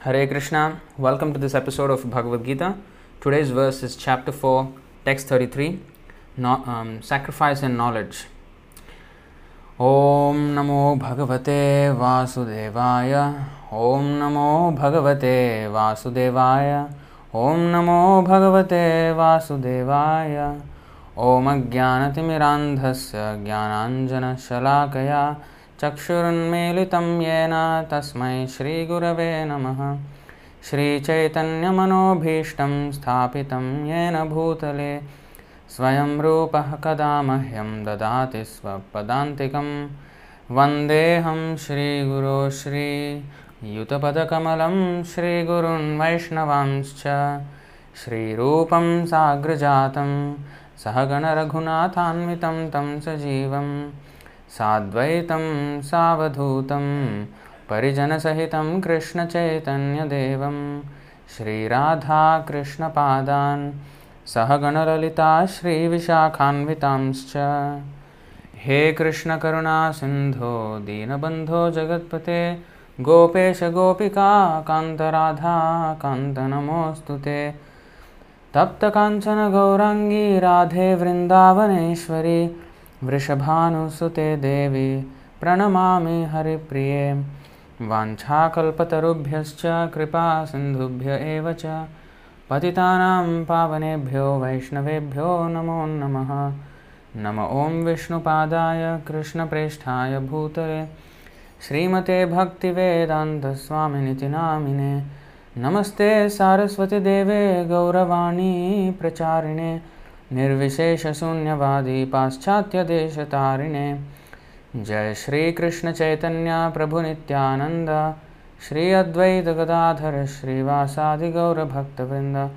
Hare Krishna, welcome to this episode of Bhagavad Gita. Today's verse is chapter 4, text 33, no, um, Sacrifice and Knowledge. ॐ नमो भगवते वासुदेवाय ॐ नमो भगवते वासुदेवाय ॐ नमो भगवते वासुदेवाय ॐ अज्ञानतिमिरान्धस्य ज्ञानाञ्जनशलाकया चक्षुरुन्मीलितं येन तस्मै श्रीगुरवे नमः। श्रीचैतन्यमनोभीष्टं स्थापितं येन भूतले। स्वयं रूपः कदा मह्यं ददाति स्वपदान्तिकं। वन्देऽहं श्रीगुरो श्रीयुतपदकमलं श्रीगुरुन् वैष्णवांश्च। श्रीरूपं साग्रजातं। सहगणरघुनाथान्वितं तं सजीवं साद्वैतं सावधूतं परिजनसहितं कृष्णचैतन्यदेवं श्रीराधाकृष्णपादान् सहगणललिता श्रीविशाखान्वितांश्च। हे कृष्णकरुणासिन्धो दीनबन्धो जगत्पते गोपेश गोपिका कान्तराधा कान्तनमोऽस्तु ते। तप्तकाञ्चन गौराङ्गी राधे वृन्दावनेश्वरी वृषभानुसुते देवी प्रणमामि हरिप्रिये। वाञ्छाकल्पतरुभ्यश्च कृपा सिन्धुभ्य एव च। पतितानां पावनेभ्यो वैष्णवेभ्यो नमो नमः। नम ॐ विष्णुपादाय कृष्णप्रेष्ठाय भूतले। श्रीमते भक्तिवेदान्तस्वामिनिति नामिने नमस्ते सारस्वतीदेवे गौरवाणी प्रचारिणे निर्विशेषशून्यवादी पाश्चात्यदेशतारिणे जय श्रीकृष्णचैतन्य प्रभुनित्यानन्द श्री अद्वैत गदाधर श्रीवासादिगौरभक्तवृन्द।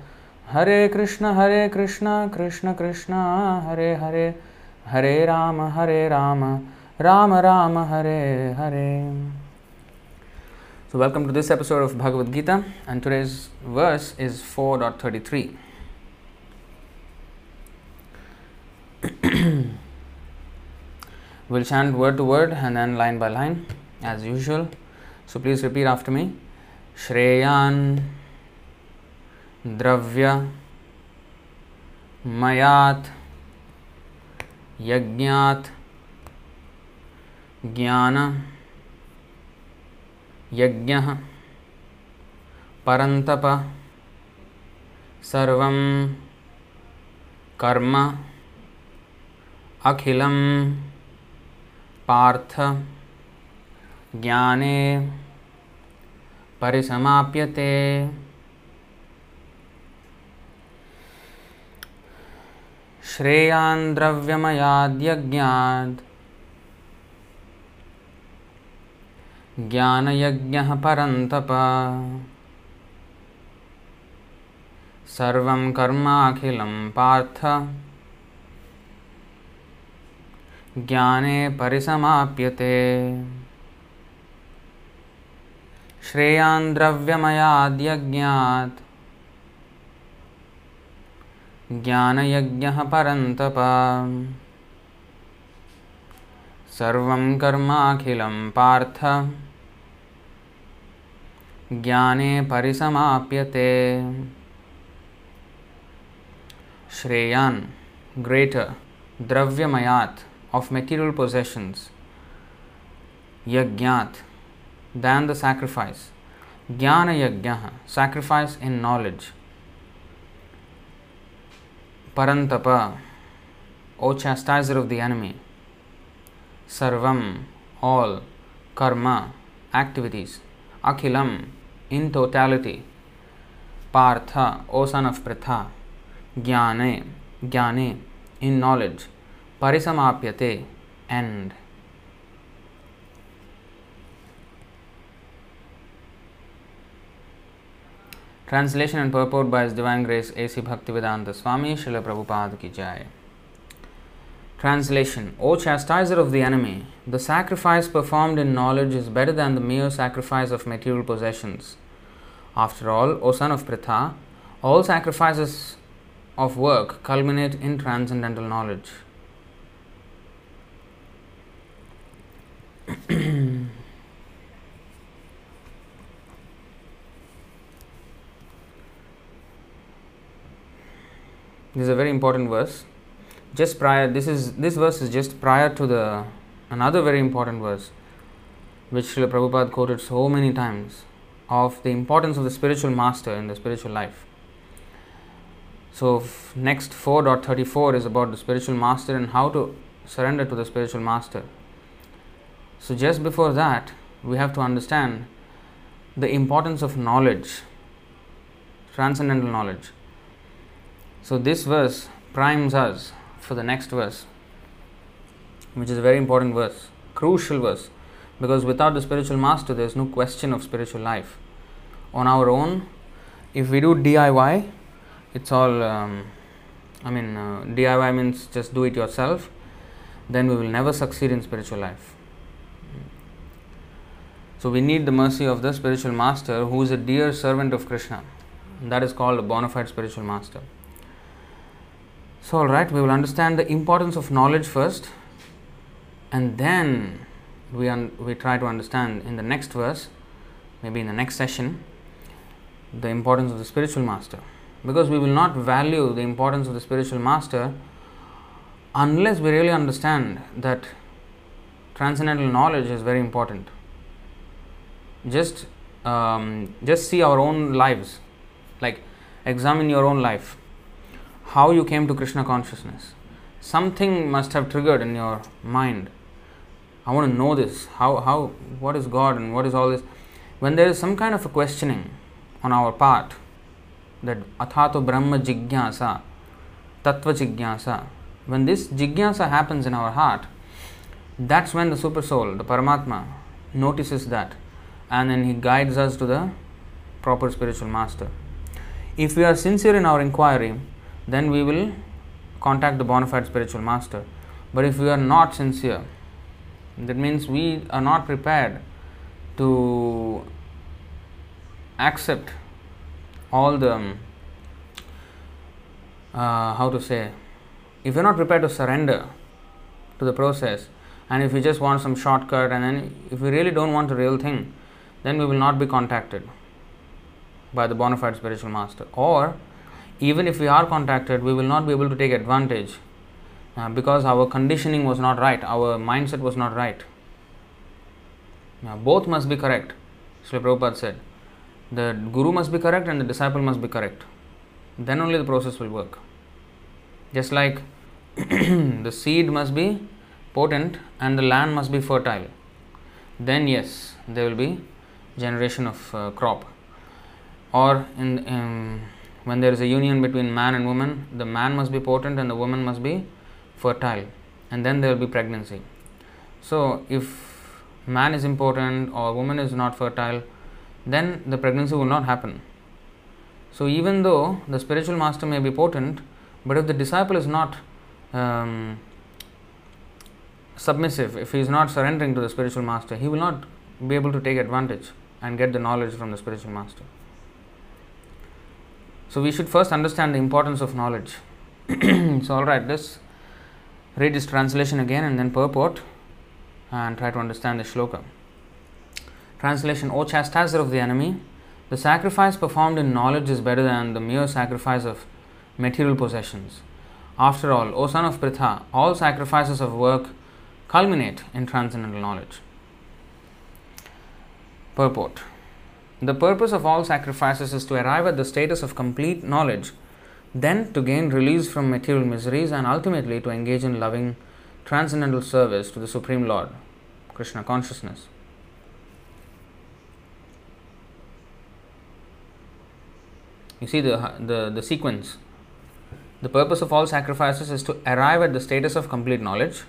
हरे कृष्ण हरे कृष्ण कृष्ण कृष्ण, हरे हरे। हरे राम हरे Ram Ram Ram, Hare Hare. So, welcome to this episode of Bhagavad Gita, and today's verse is 4.33. we'll chant word to word and then line by line as usual. So please repeat after me. Shreyan Dravya Mayat Yajnat Jnana Yajnah Parantapa Sarvam Karma Akhilam Partha ज्ञाने परिसमाप्यते। श्रेयान् द्रव्यमयाद्यज्ञात् ज्ञानयज्ञः परन्तप। सर्वं कर्माखिलं पार्थ ज्ञाने परिसमाप्यते। श्रेयान् द्रव्यमयाद्यज्ञात् ज्ञानयज्ञः परन्तप। सर्वं कर्माखिलं पार्थ। ज्ञाने परिसमाप्यते। श्रेयान् greater द्रव्यमयात्। Of material possessions yajnat than the sacrifice. Jnana yajnaha, sacrifice in knowledge. Parantapa, O chastiser of the enemy. Sarvam, all. Karma, activities. Akhilam, in totality. Partha, O son of Pritha. Jnane, jnane, in knowledge. Parisamapyate, end. Translation and purport by His Divine Grace A.C. Bhaktivedanta Swami Srila Prabhupada Ki Jai. Translation O chastiser of the enemy, the sacrifice performed in knowledge is better than the mere sacrifice of material possessions. After all, O son of Pritha, all sacrifices of work culminate in transcendental knowledge. this is a very important verse just prior this is this verse is just prior to the another very important verse which Srila Prabhupada quoted so many times of the importance of the spiritual master in the spiritual life. So f- next 4.34 is about the spiritual master and how to surrender to the spiritual master. So, just before that, we have to understand the importance of knowledge, transcendental knowledge. So, this verse primes us for the next verse, which is a very important verse, crucial verse, because without the spiritual master, there is no question of spiritual life. On our own, if we do DIY, it's all, um, I mean, uh, DIY means just do it yourself, then we will never succeed in spiritual life. So, we need the mercy of the spiritual master who is a dear servant of Krishna. That is called a bona fide spiritual master. So, all right, we will understand the importance of knowledge first, and then we, un- we try to understand in the next verse, maybe in the next session, the importance of the spiritual master. Because we will not value the importance of the spiritual master unless we really understand that transcendental knowledge is very important. Just um, just see our own lives, like examine your own life, how you came to Krishna consciousness. Something must have triggered in your mind. I want to know this. How how what is God and what is all this? When there is some kind of a questioning on our part, that athato brahma jigyasa, tattva jigyasa, when this jigyasa happens in our heart, that's when the super soul, the Paramatma, notices that and then he guides us to the proper spiritual master. If we are sincere in our inquiry, then we will contact the bona fide spiritual master. But if we are not sincere, that means we are not prepared to accept all the um, uh, how to say if you're not prepared to surrender to the process and if you just want some shortcut and then if you really don't want the real thing then we will not be contacted by the bona fide spiritual master. Or even if we are contacted we will not be able to take advantage uh, because our conditioning was not right our mindset was not right. Now, both must be correct Srila Prabhupada said. The guru must be correct and the disciple must be correct. Then only the process will work. Just like the seed must be potent and the land must be fertile then yes there will be generation of uh, crop. Or in um, when there is a union between man and woman the man must be potent and the woman must be fertile and then there will be pregnancy. So if man is important or woman is not fertile then the pregnancy will not happen. So even though the spiritual master may be potent but if the disciple is not um, submissive, if he is not surrendering to the spiritual master, he will not be able to take advantage and get the knowledge from the spiritual master. So we should first understand the importance of knowledge. so, all right, let's read this translation again and then purport and try to understand the shloka. Translation O chastiser of the enemy, the sacrifice performed in knowledge is better than the mere sacrifice of material possessions. After all, O son of Pritha, all sacrifices of work culminate in transcendental knowledge. Purport The purpose of all sacrifices is to arrive at the status of complete knowledge, then to gain release from material miseries, and ultimately to engage in loving transcendental service to the Supreme Lord, Krishna consciousness. You see the, the, the sequence. The purpose of all sacrifices is to arrive at the status of complete knowledge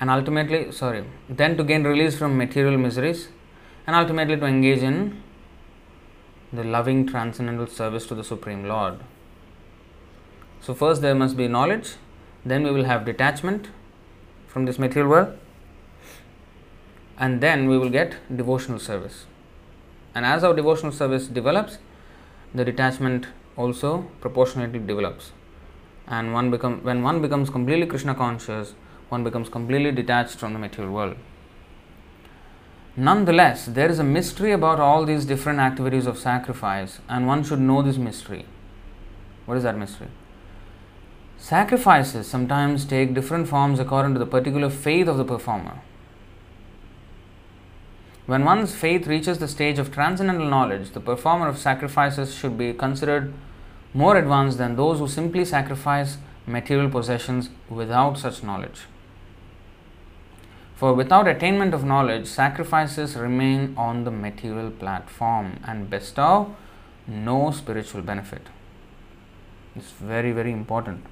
and ultimately, sorry, then to gain release from material miseries and ultimately to engage in the loving transcendental service to the Supreme Lord. So, first there must be knowledge, then we will have detachment from this material world, and then we will get devotional service. And as our devotional service develops, the detachment also proportionately develops. And one become when one becomes completely Krishna conscious, one becomes completely detached from the material world. Nonetheless, there is a mystery about all these different activities of sacrifice, and one should know this mystery. What is that mystery? Sacrifices sometimes take different forms according to the particular faith of the performer. When one's faith reaches the stage of transcendental knowledge, the performer of sacrifices should be considered more advanced than those who simply sacrifice material possessions without such knowledge. For without attainment of knowledge, sacrifices remain on the material platform and bestow no spiritual benefit. It's very, very important.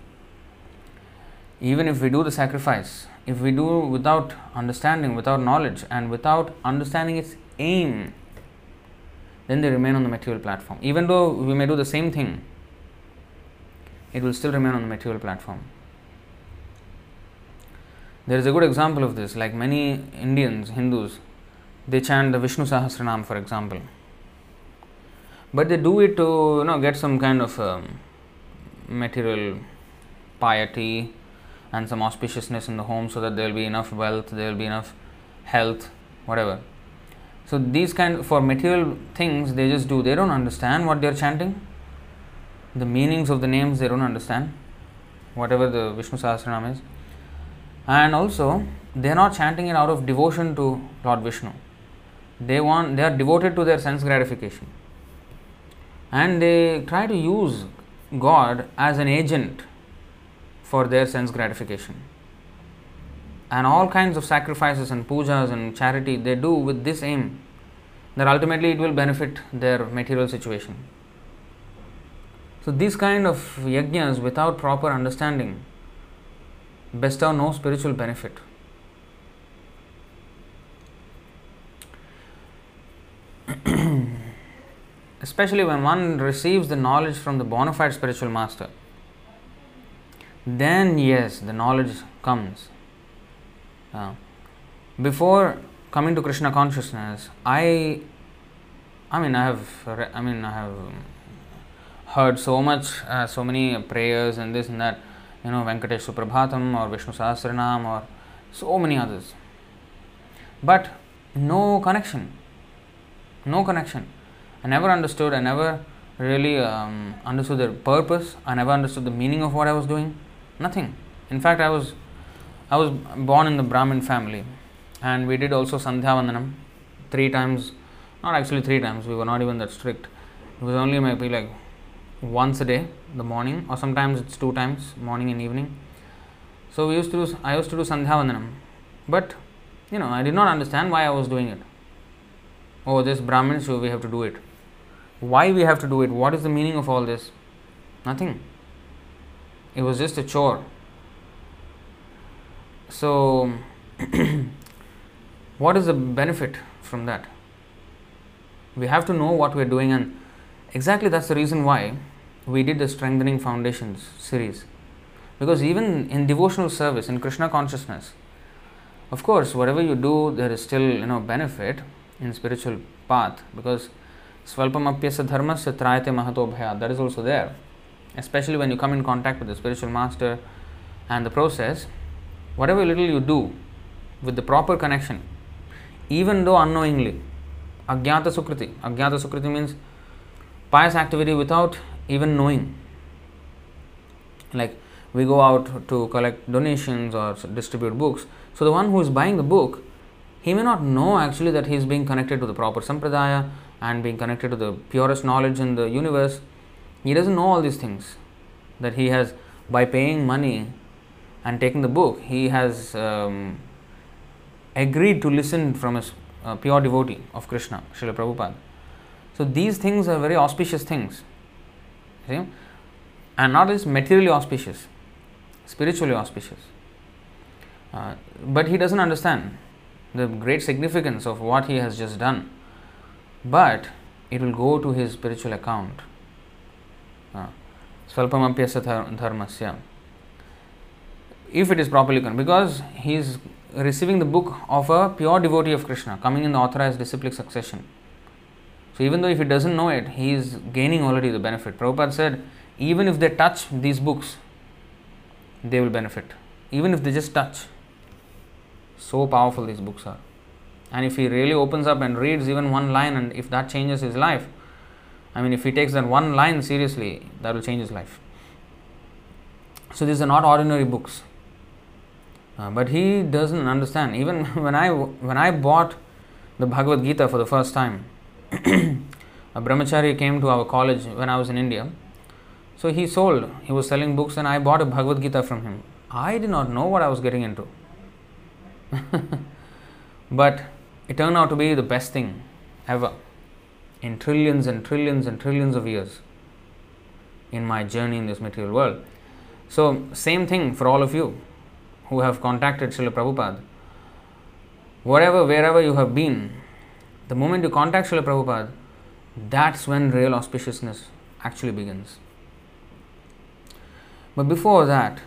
Even if we do the sacrifice, if we do without understanding, without knowledge, and without understanding its aim, then they remain on the material platform. Even though we may do the same thing, it will still remain on the material platform. There is a good example of this, like many Indians, Hindus, they chant the Vishnu Sahasranam, for example. But they do it to you know get some kind of um, material piety and some auspiciousness in the home so that there will be enough wealth, there will be enough health, whatever. So these kind for material things they just do. They don't understand what they are chanting. The meanings of the names they don't understand. Whatever the Vishnu Sahasranam is and also they are not chanting it out of devotion to Lord Vishnu. They want they are devoted to their sense gratification, and they try to use God as an agent for their sense gratification. And all kinds of sacrifices and pujas and charity they do with this aim that ultimately it will benefit their material situation. So, these kind of yajnas without proper understanding bestow no spiritual benefit. Especially when one receives the knowledge from the bona fide spiritual master, then yes, the knowledge comes. Uh, before coming to Krishna consciousness, I, I mean, I have, I mean, I have heard so much, uh, so many prayers and this and that you know, Venkatesh Suprabhatam or Vishnu Sahasranam or so many others. But no connection. No connection. I never understood, I never really um, understood the purpose, I never understood the meaning of what I was doing. Nothing. In fact, I was I was born in the Brahmin family and we did also Sandhya Vandanam three times, not actually three times, we were not even that strict. It was only maybe like once a day, the morning, or sometimes it's two times, morning and evening. So we used to do, I used to do Sandhya Vandanam, but you know, I did not understand why I was doing it. Oh, this Brahmin, so we have to do it. Why we have to do it? What is the meaning of all this? Nothing. It was just a chore. So, what is the benefit from that? We have to know what we are doing and Exactly that's the reason why we did the Strengthening Foundations series. Because even in devotional service, in Krishna consciousness, of course, whatever you do, there is still you know benefit in spiritual path because Swalpamapyasa dharmasya trayate mahato bhaya, that is also there. Especially when you come in contact with the spiritual master and the process, whatever little you do with the proper connection, even though unknowingly, agyata sukriti, agyata sukriti means pious activity without even knowing. Like we go out to collect donations or distribute books. So the one who is buying the book, he may not know actually that he is being connected to the proper sampradaya and being connected to the purest knowledge in the universe. He doesn't know all these things. That he has, by paying money and taking the book, he has um, agreed to listen from a uh, pure devotee of Krishna, Srila Prabhupada. So these things are very auspicious things. And not just materially auspicious, spiritually auspicious. Uh, but he doesn't understand the great significance of what he has just done. But it will go to his spiritual account. Uh, dharmasya. If it is properly done, because he is receiving the book of a pure devotee of Krishna, coming in the authorized disciplic succession. So even though if he doesn't know it, he is gaining already the benefit. Prabhupada said, even if they touch these books, they will benefit. Even if they just touch. So powerful these books are. And if he really opens up and reads even one line, and if that changes his life, I mean, if he takes that one line seriously, that will change his life. So these are not ordinary books. Uh, but he doesn't understand. Even when I when I bought the Bhagavad Gita for the first time, a brahmachari came to our college when I was in India. So he sold. He was selling books, and I bought a Bhagavad Gita from him. I did not know what I was getting into. but it turned out to be the best thing ever in trillions and trillions and trillions of years in my journey in this material world. So, same thing for all of you who have contacted Srila Prabhupada. Whatever, wherever you have been, the moment you contact Srila Prabhupada, that's when real auspiciousness actually begins. But before that,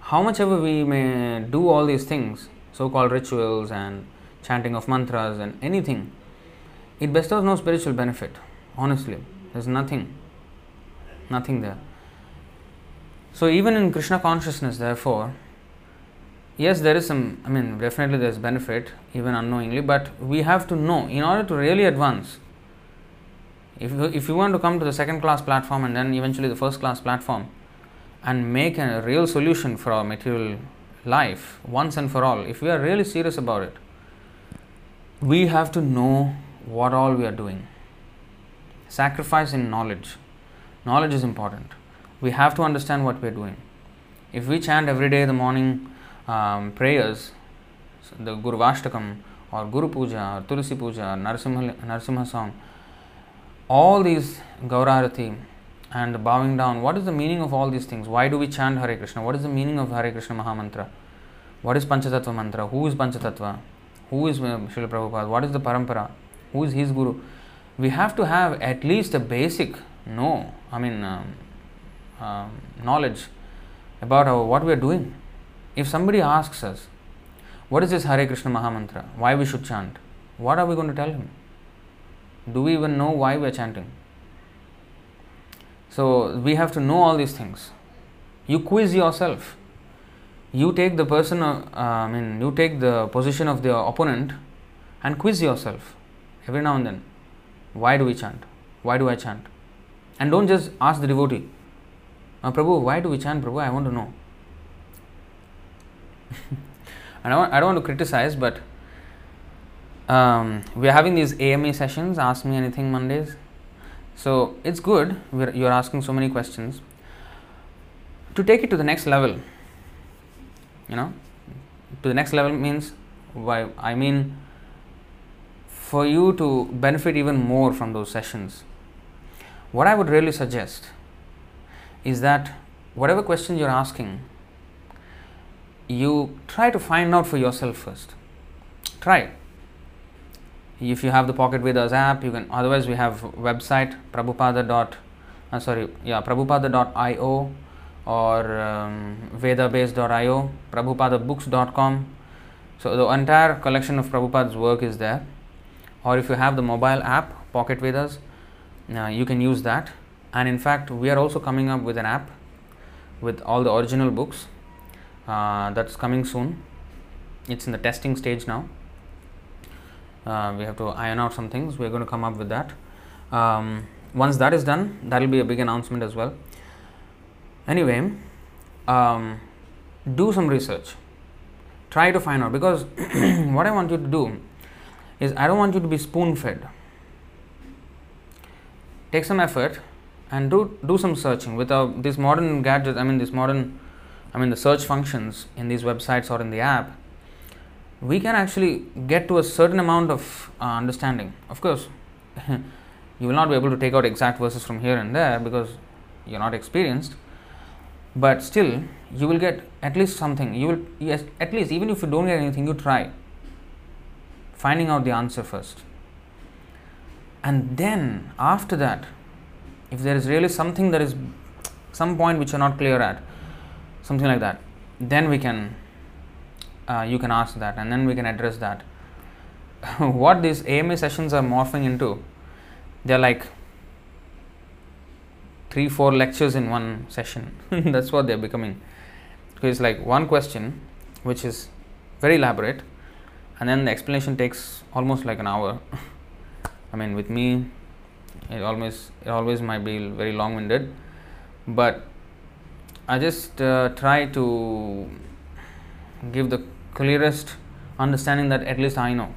how much ever we may do all these things, so called rituals and chanting of mantras and anything, it bestows no spiritual benefit. Honestly, there's nothing, nothing there. So, even in Krishna consciousness, therefore, yes, there is some, I mean, definitely there's benefit, even unknowingly, but we have to know in order to really advance. If you, if you want to come to the second class platform and then eventually the first class platform and make a real solution for our material life once and for all, if we are really serious about it, we have to know what all we are doing. Sacrifice in knowledge. Knowledge is important. We have to understand what we are doing. If we chant every day in the morning um, prayers, the Gurvashtakam or Guru Puja or Tulsi Puja or Narasimha, song, all these Gaurarati and bowing down, what is the meaning of all these things? Why do we chant Hare Krishna? What is the meaning of Hare Krishna Mahamantra? What is Panchatattva mantra? Who is Panchatattva? Who is Srila Prabhupada? What is the parampara? Who is his guru? We have to have at least a basic know, I mean, um, um, knowledge about our, what we are doing. If somebody asks us, what is this Hare Krishna Mahamantra? Why we should chant? What are we going to tell him? Do we even know why we are chanting? So we have to know all these things. You quiz yourself you take the person, uh, I mean, you take the position of the opponent and quiz yourself every now and then. Why do we chant? Why do I chant? And don't just ask the devotee, uh, Prabhu, why do we chant, Prabhu? I want to know. I, don't, I don't want to criticize, but um, we are having these AMA sessions, Ask Me Anything Mondays. So it's good, We're, you're asking so many questions. To take it to the next level, you know to the next level means why i mean for you to benefit even more from those sessions what i would really suggest is that whatever questions you're asking you try to find out for yourself first try if you have the pocket vedas app you can otherwise we have website prabhupada dot uh, sorry yeah prabhupada.io or um, vedabase.io, prabhupadabooks.com. So the entire collection of Prabhupada's work is there. Or if you have the mobile app, Pocket Vedas, uh, you can use that. And in fact, we are also coming up with an app with all the original books uh, that's coming soon. It's in the testing stage now. Uh, we have to iron out some things. We're going to come up with that. Um, once that is done, that will be a big announcement as well. Anyway, um, do some research. Try to find out because what I want you to do is I don't want you to be spoon fed. Take some effort and do do some searching with uh, these modern gadgets. I mean, these modern, I mean, the search functions in these websites or in the app. We can actually get to a certain amount of uh, understanding. Of course, you will not be able to take out exact verses from here and there because you're not experienced but still you will get at least something you will yes at least even if you don't get anything you try finding out the answer first and then after that if there is really something that is some point which you're not clear at something like that. Then we can uh, you can ask that and then we can address that. What these ama sessions are morphing into they're like three four lectures in one session. That's what they're becoming. Because it's like one question which is very elaborate and then the explanation takes almost like an hour. I mean with me it always it always might be very long winded but I just uh, try to give the clearest understanding that at least I know.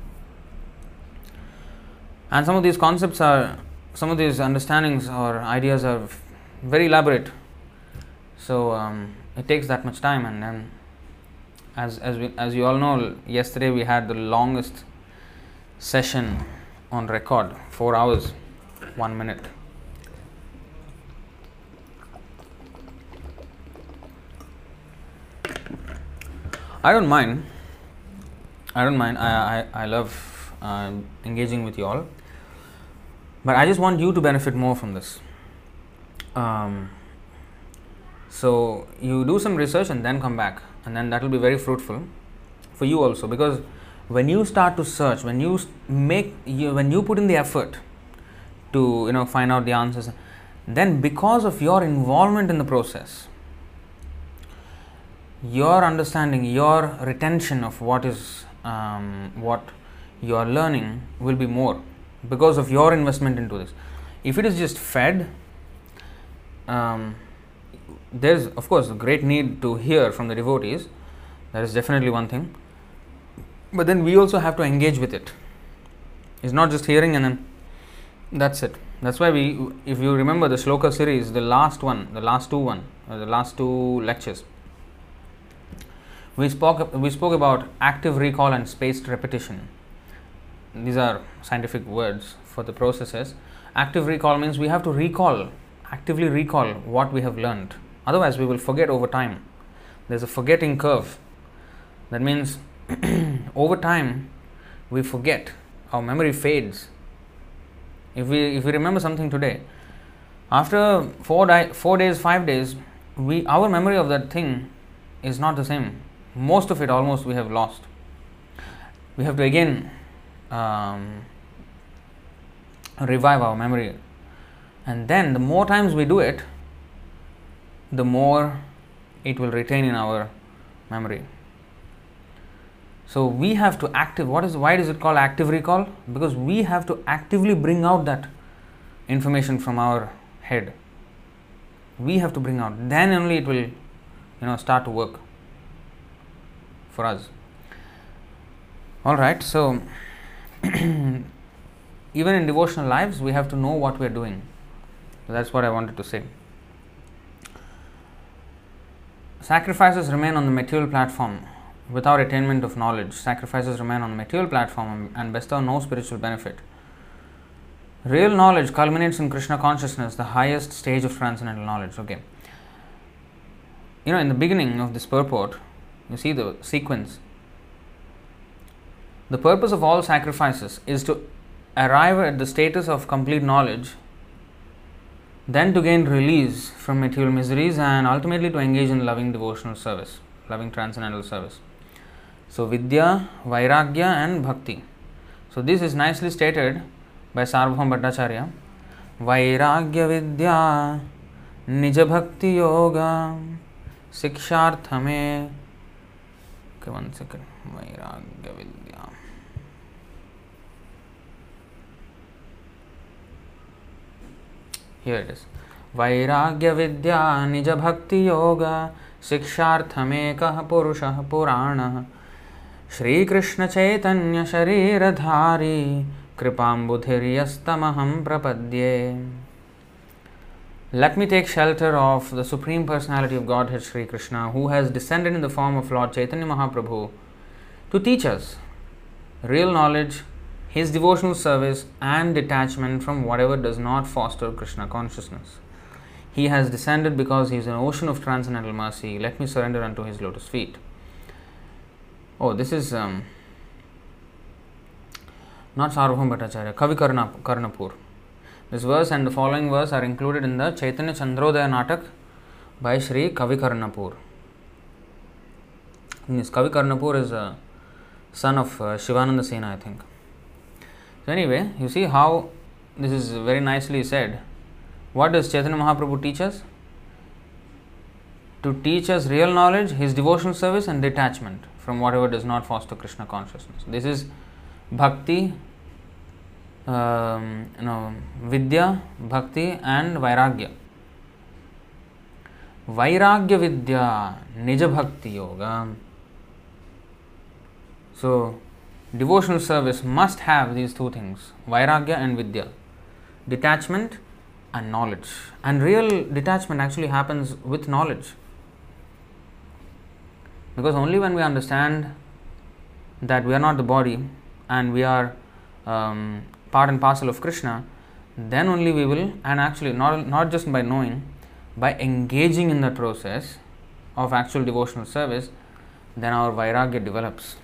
And some of these concepts are, some of these understandings or ideas are very elaborate. So um, it takes that much time, and then, as as we, as you all know, yesterday we had the longest session on record, four hours, one minute. I don't mind. I don't mind. I, I, I love uh, engaging with you all. But I just want you to benefit more from this. Um, so you do some research and then come back, and then that will be very fruitful for you also because when you start to search, when you make, you, when you put in the effort to you know find out the answers, then because of your involvement in the process, your understanding, your retention of what is um, what you are learning will be more because of your investment into this. If it is just fed, um, there's of course a great need to hear from the devotees. That is definitely one thing. But then we also have to engage with it. It's not just hearing and then that's it. That's why we, if you remember the Shloka series, the last one, the last two one, uh, the last two lectures, we spoke we spoke about active recall and spaced repetition. These are scientific words for the processes. Active recall means we have to recall, actively recall what we have learned. Otherwise, we will forget over time. There's a forgetting curve. That means over time we forget. Our memory fades. If we if we remember something today, after four di- four days, five days, we our memory of that thing is not the same most of it almost we have lost. We have to again um, revive our memory, and then the more times we do it, the more it will retain in our memory. So we have to active. What is why is it called active recall? Because we have to actively bring out that information from our head. We have to bring out. Then only it will, you know, start to work for us. All right, so even in devotional lives, we have to know what we are doing. So that's what I wanted to say. Sacrifices remain on the material platform without attainment of knowledge. Sacrifices remain on the material platform and bestow no spiritual benefit. Real knowledge culminates in Krishna consciousness, the highest stage of transcendental knowledge. Okay. You know, in the beginning of this purport, you see the sequence. The purpose of all sacrifices is to arrive at the status of complete knowledge, then to gain release from material miseries, and ultimately to engage in loving devotional service, loving transcendental service. So, Vidya, Vairagya, and Bhakti. So, this is nicely stated by Sarvabhaum Bhattacharya. Vairagya Vidya, Nija Bhakti Yoga, Siksharthame Okay, one second. Vairagya Vidya. Here it is. वैराग्य विद्या निज भक्ति योग शिक्षार्थमेकः पुरुषः चैतन्य शरीरधारी कृपाम्बुधिर्यस्तमहं प्रपद्ये Let me take shelter of the Supreme Personality of Godhead Sri Krishna, who has descended in the form of Lord Chaitanya Mahaprabhu to teach us real knowledge, his devotional service, and detachment from whatever does not foster Krishna consciousness. He has descended because he is an ocean of transcendental mercy. Let me surrender unto his lotus feet. Oh, this is um, not Sarvabhaum Bhattacharya, Kavi Karnapur. This verse and the following verse are included in the Chaitanya Chandrodaya Natak by Sri Kavi Karnapur. This Kavi Karnapur is a son of uh, Shivananda Sena, I think. So, anyway, you see how this is very nicely said. What does Chaitanya Mahaprabhu teach us? To teach us real knowledge, his devotional service, and detachment from whatever does not foster Krishna consciousness. This is bhakti um, you know, Vidya, Bhakti, and Vairagya. Vairagya Vidya, Nija Bhakti Yoga. So, devotional service must have these two things Vairagya and Vidya, detachment and knowledge. And real detachment actually happens with knowledge. Because only when we understand that we are not the body and we are um, part and parcel of Krishna, then only we will, and actually not, not just by knowing, by engaging in the process of actual devotional service, then our vairagya develops.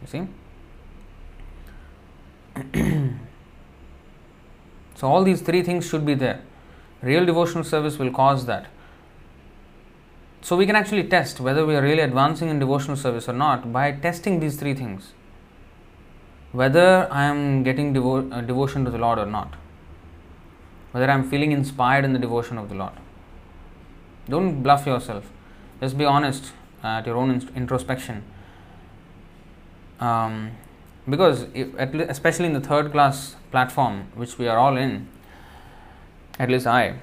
You see? so, all these three things should be there. Real devotional service will cause that. So, we can actually test whether we are really advancing in devotional service or not by testing these three things. Whether I am getting devo- uh, devotion to the Lord or not. Whether I am feeling inspired in the devotion of the Lord. Don't bluff yourself. Just be honest at your own introspection. Um, because, if, especially in the third class platform, which we are all in, at least I,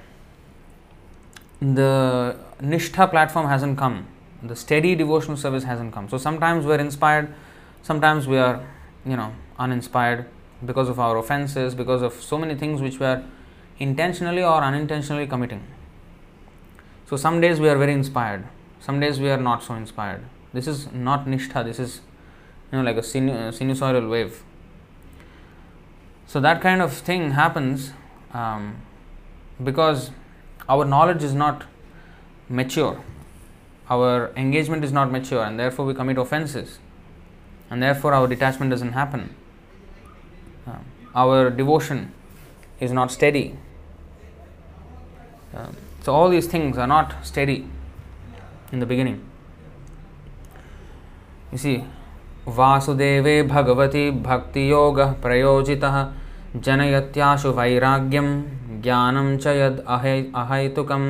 the Nishtha platform hasn't come. The steady devotional service hasn't come. So sometimes we're inspired, sometimes we are, you know, uninspired because of our offenses, because of so many things which we are intentionally or unintentionally committing. So some days we are very inspired, some days we are not so inspired. This is not Nishtha, this is, you know, like a sinu- sinusoidal wave. So that kind of thing happens um, because our knowledge is not mature, our engagement is not mature, and therefore we commit offenses, and therefore our detachment doesn't happen. Uh, our devotion is not steady. Uh, so, all these things are not steady in the beginning. You see, वासुदेवे Bhagwati भक्तियोगः प्रयोजितः जनयत्याशु वैराग्यं ज्ञानं च यद् अहै अहैतुकम्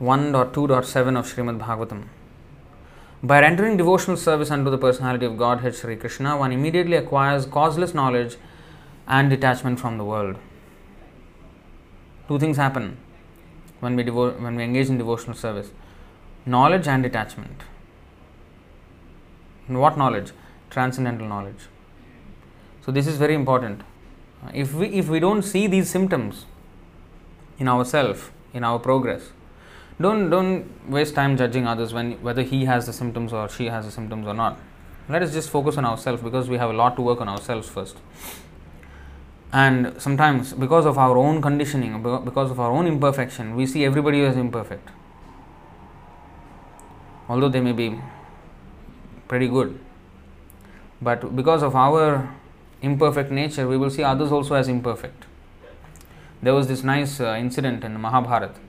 1.2.7 of Srimad Bhagavatam. By rendering devotional service unto the personality of Godhead Sri Krishna, one immediately acquires causeless knowledge and detachment from the world. Two things happen when we, devo- when we engage in devotional service knowledge and detachment. And what knowledge? Transcendental knowledge. So, this is very important. If we, if we don't see these symptoms in ourselves, in our progress, don't don't waste time judging others when whether he has the symptoms or she has the symptoms or not. Let us just focus on ourselves because we have a lot to work on ourselves first. And sometimes because of our own conditioning because of our own imperfection we see everybody as imperfect. Although they may be pretty good. But because of our imperfect nature we will see others also as imperfect. There was this nice uh, incident in mahabharata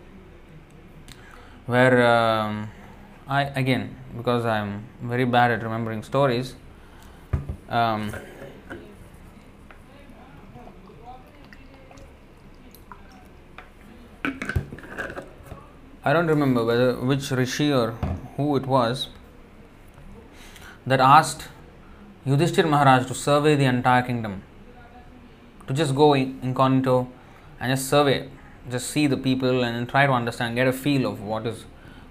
where um, I again because I am very bad at remembering stories. Um, I don't remember whether which rishi or who it was that asked Yudhishthir Maharaj to survey the entire kingdom, to just go incognito and just survey just see the people and try to understand, get a feel of what is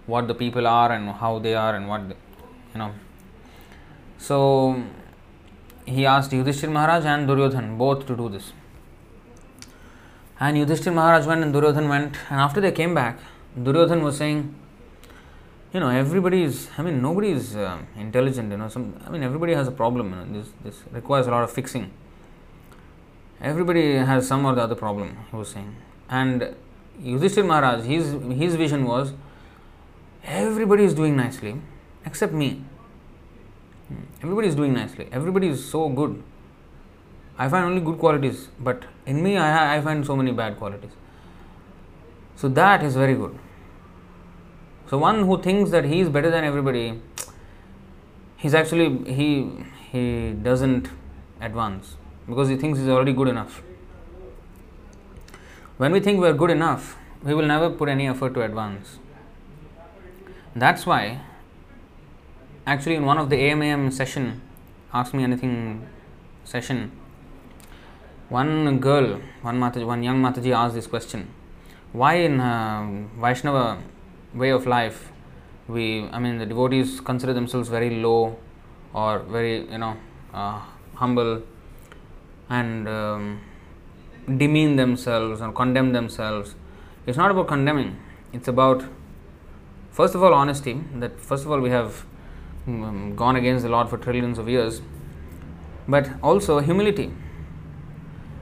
what the people are and how they are and what they, you know. So he asked Yudhishthir Maharaj and Duryodhan both to do this. And Yudhishthir Maharaj went and Duryodhan went, and after they came back, Duryodhan was saying, you know, everybody is, I mean, nobody is uh, intelligent, you know, some, I mean, everybody has a problem, you know, this, this requires a lot of fixing. Everybody has some or the other problem, he was saying. And Yudhishthir Maharaj, his, his vision was everybody is doing nicely except me. Hmm, everybody is doing nicely. Everybody is so good. I find only good qualities, but in me, I, I find so many bad qualities. So that is very good. So one who thinks that he is better than everybody, he's actually he he doesn't advance because he thinks he's already good enough. When we think we are good enough, we will never put any effort to advance. That's why, actually, in one of the AMAM session, Ask Me Anything session, one girl, one, Mataji, one young Mataji asked this question why in uh, Vaishnava way of life we I mean the devotees consider themselves very low or very you know uh, humble and um, demean themselves or condemn themselves. It's not about condemning. It's about first of all honesty. That first of all we have um, gone against the Lord for trillions of years, but also humility.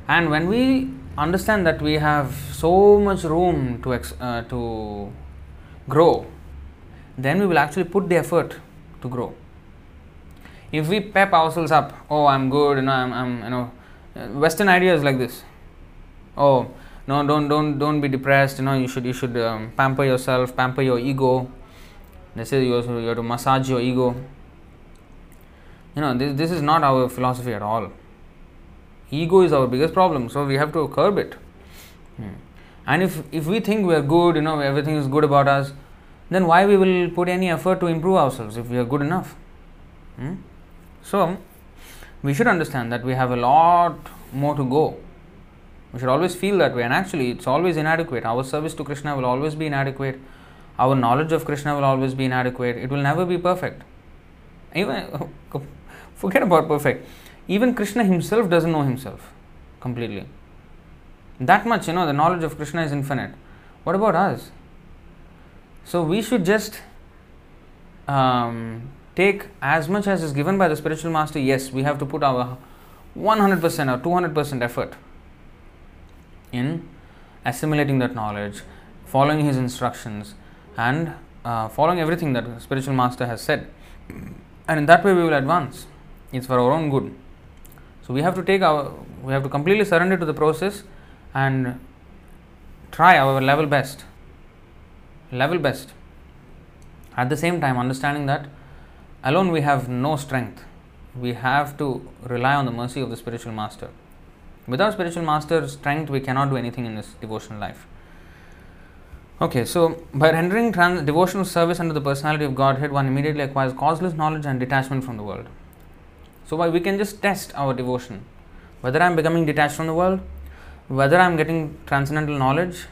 And when we understand that we have so much room to ex- uh, to grow, then we will actually put the effort to grow. If we pep ourselves up, oh, I'm good, know, I'm, I'm you know, Western ideas like this. Oh, no, don't, don't, don't be depressed. You know, you should, you should um, pamper yourself, pamper your ego. They say you, you have to massage your ego. You know, this, this is not our philosophy at all. Ego is our biggest problem, so we have to curb it. Hmm. And if, if we think we are good, you know, everything is good about us, then why we will put any effort to improve ourselves if we are good enough? Hmm? So, we should understand that we have a lot more to go. We should always feel that way, and actually, it's always inadequate. Our service to Krishna will always be inadequate. Our knowledge of Krishna will always be inadequate. It will never be perfect. Even forget about perfect. Even Krishna himself doesn't know himself completely. That much, you know, the knowledge of Krishna is infinite. What about us? So we should just um, take as much as is given by the spiritual master. Yes, we have to put our 100% or 200% effort in assimilating that knowledge, following his instructions, and uh, following everything that the spiritual master has said. And in that way, we will advance. It's for our own good. So we have to take our, we have to completely surrender to the process and try our level best. Level best. At the same time, understanding that alone we have no strength. We have to rely on the mercy of the spiritual master. Without spiritual master strength, we cannot do anything in this devotional life. Okay, so by rendering trans- devotional service under the personality of Godhead, one immediately acquires causeless knowledge and detachment from the world. So, why we can just test our devotion whether I am becoming detached from the world, whether I am getting transcendental knowledge,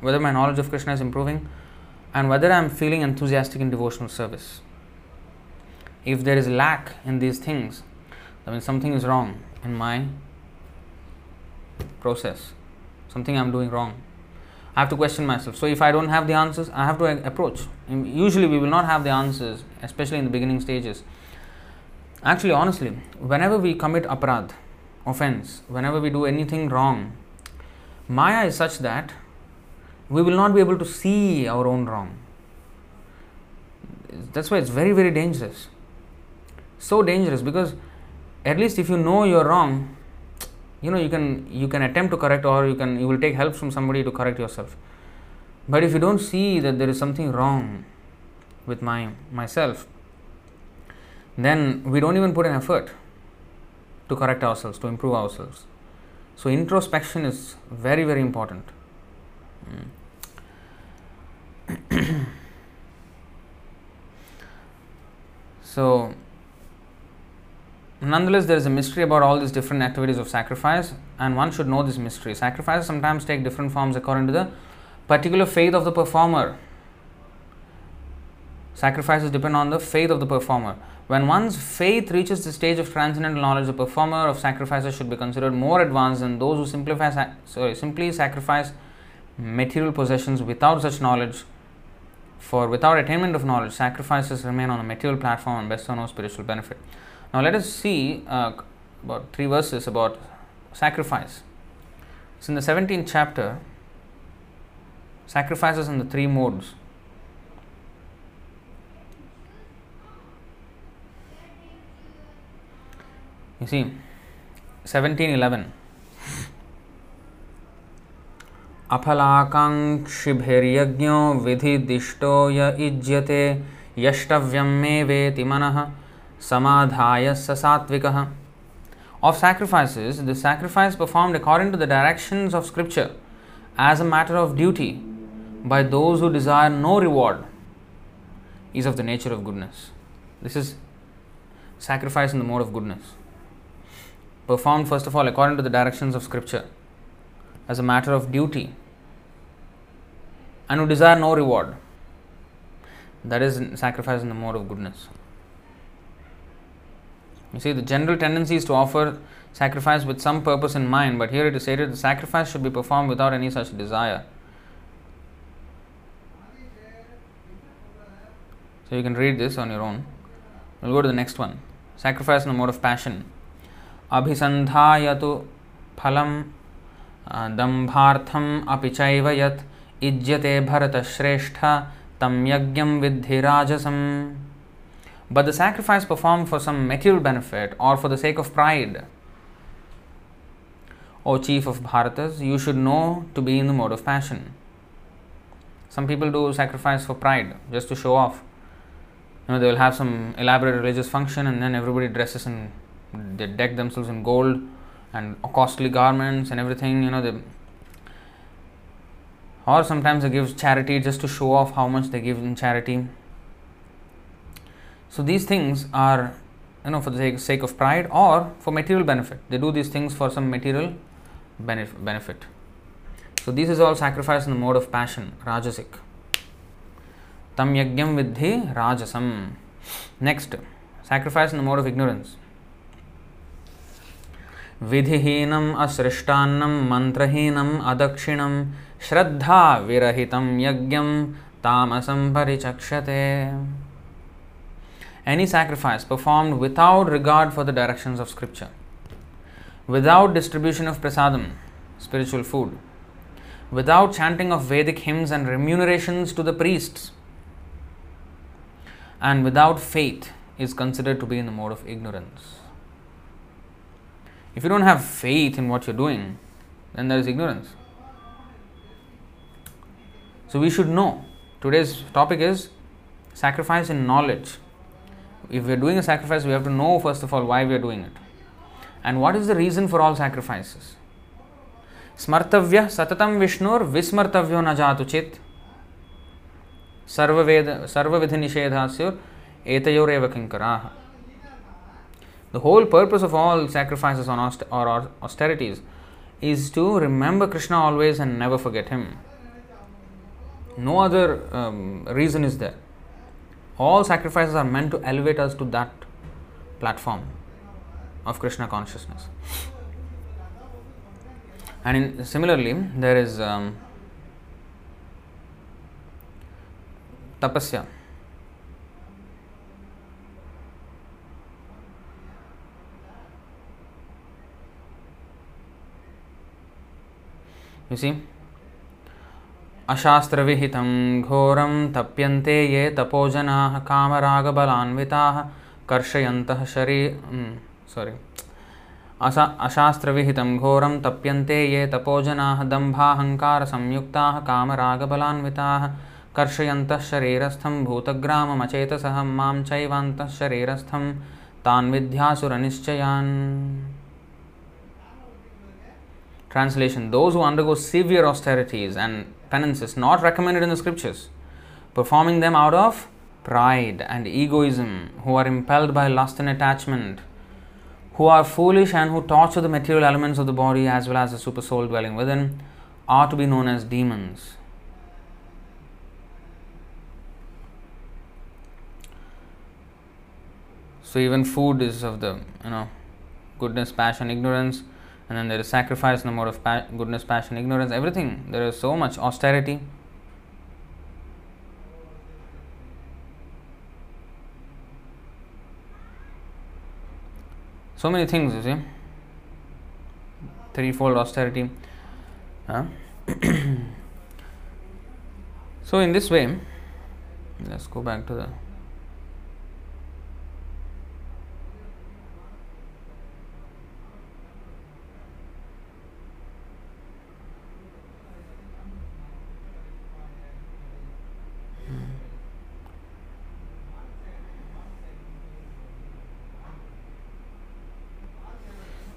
whether my knowledge of Krishna is improving, and whether I am feeling enthusiastic in devotional service. If there is lack in these things, that means something is wrong in my process, something I am doing wrong. I have to question myself. So, if I don't have the answers, I have to approach. Um, usually, we will not have the answers, especially in the beginning stages. Actually, honestly, whenever we commit aparad, offense, whenever we do anything wrong, Maya is such that we will not be able to see our own wrong. That's why it's very, very dangerous. So dangerous because at least if you know you're wrong, you know you can you can attempt to correct or you can you will take help from somebody to correct yourself. But if you don't see that there is something wrong with my myself, then we don't even put an effort to correct ourselves, to improve ourselves. So, introspection is very, very important. Mm. so, nonetheless, there is a mystery about all these different activities of sacrifice, and one should know this mystery. Sacrifices sometimes take different forms according to the particular faith of the performer. Sacrifices depend on the faith of the performer. When one's faith reaches the stage of transcendental knowledge, the performer of sacrifices should be considered more advanced than those who simplify, sorry, simply sacrifice material possessions without such knowledge. For without attainment of knowledge, sacrifices remain on a material platform and bestow no spiritual benefit. Now, let us see uh, about three verses about sacrifice. It's in the 17th chapter, sacrifices in the three modes. You see, 1711. अफलाकाङ्क्षिभिर्यज्ञो विधिदिष्टो य इज्यते यष्टव्यं मे वेति मनः samadhaya sasatvikaha. Of sacrifices, the sacrifice performed according to the directions of scripture as a matter of duty by those who desire no reward is of the nature of goodness. This is sacrifice in the mode of goodness. Performed, first of all, according to the directions of scripture as a matter of duty and who desire no reward. That is sacrifice in the mode of goodness. You see, the general tendency is to offer sacrifice with some purpose in mind, but here it is stated the sacrifice should be performed without any such desire. So you can read this on your own. We'll go to the next one. Sacrifice in the mode of passion. अभिसन्धायतु फलं दम्भार्थम् अपि चैव यत् इज्यते भरतश्रेष्ठ तं यज्ञं विद्धि राजसम् but the sacrifice performed for some material benefit or for the sake of pride. O chief of Bharatas, you should know to be in the mode of passion. Some people do sacrifice for pride, just to show off. You know, they will have some elaborate religious function and then everybody dresses and they deck themselves in gold and costly garments and everything, you know, they, or sometimes they give charity just to show off how much they give in charity. So these things are, you know, for the sake of pride or for material benefit. They do these things for some material benefit. So this is all sacrifice in the mode of passion, rajasic. Tam yagyam vidhi rajasam. Next, sacrifice in the mode of ignorance. विधिहीनम् असृष्टान्नं मन्त्रहीनम् अदक्षिणं श्रद्धा विरहितं यज्ञं तामसं परिचक्षते any sacrifice performed without regard for the directions of scripture, without distribution of prasadam, spiritual food, without chanting of Vedic hymns and remunerations to the priests, and without faith is considered to be in the mode of ignorance. If you don't have faith in what you're doing, then there is ignorance. So we should know. Today's topic is sacrifice in knowledge if we are doing a sacrifice, we have to know first of all why we are doing it and what is the reason for all sacrifices. Smartavya satatam Vishnur vismartavyo najatu chit sarvavidhi nishedhasyur etayoreva kinkaraha. The whole purpose of all sacrifices or austerities is to remember Krishna always and never forget Him. No other um, reason is there. All sacrifices are meant to elevate us to that platform of Krishna consciousness. And in, similarly, there is um, tapasya. You see, अशास्त्रविहितं घोरं तप्यन्ते ये तपोजनाः कामरागबलान्विताः, कर्षयन्तः शरी सोरि असा, अशास्त्रविहितं घोरं तप्यन्ते ये तपोजनाः, दम्भाहङ्कारसंयुक्ताः, कामरागबलान्विताः, कर्षयन्तः शरीरस्थं भूतग्राममचेतसः, माँ चैवान्तः शरीरस्थं तान् विद्यासुरनिश्चयान्। Translation Those who undergo severe austerities and penances not recommended in the scriptures, performing them out of pride and egoism, who are impelled by lust and attachment, who are foolish and who torture the material elements of the body as well as the super soul dwelling within, are to be known as demons. So even food is of the you know goodness, passion, ignorance and then there is sacrifice in the mode of pa- goodness, passion, ignorance, everything. There is so much austerity. So many things, you see. Threefold austerity. Huh? so, in this way, let's go back to the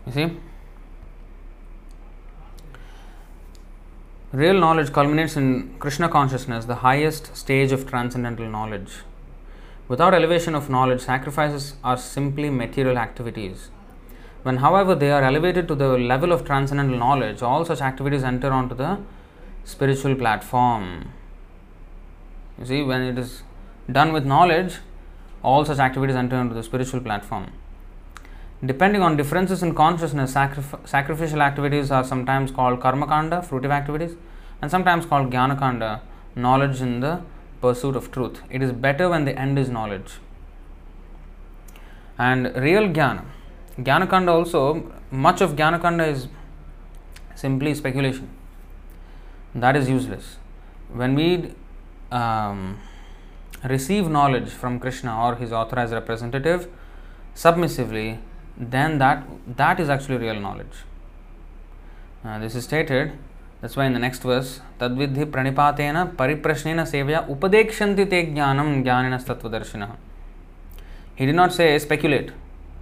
You see? Real knowledge culminates in Krishna consciousness, the highest stage of transcendental knowledge. Without elevation of knowledge, sacrifices are simply material activities. When, however, they are elevated to the level of transcendental knowledge, all such activities enter onto the spiritual platform. You see, when it is done with knowledge, all such activities enter onto the spiritual platform. Depending on differences in consciousness, sacrif- sacrificial activities are sometimes called karma kanda, fruitive activities, and sometimes called jnana kanda, knowledge in the pursuit of truth. It is better when the end is knowledge. And real jnana, jnana kanda also, much of jnana kanda is simply speculation. That is useless. When we um, receive knowledge from Krishna or his authorized representative submissively, then that that is actually real knowledge. Uh, this is stated. That's why in the next verse, pranipatena pariprashnena sevya upadekshanti te jnanam jnaninas tattvadarshinaha. He did not say speculate.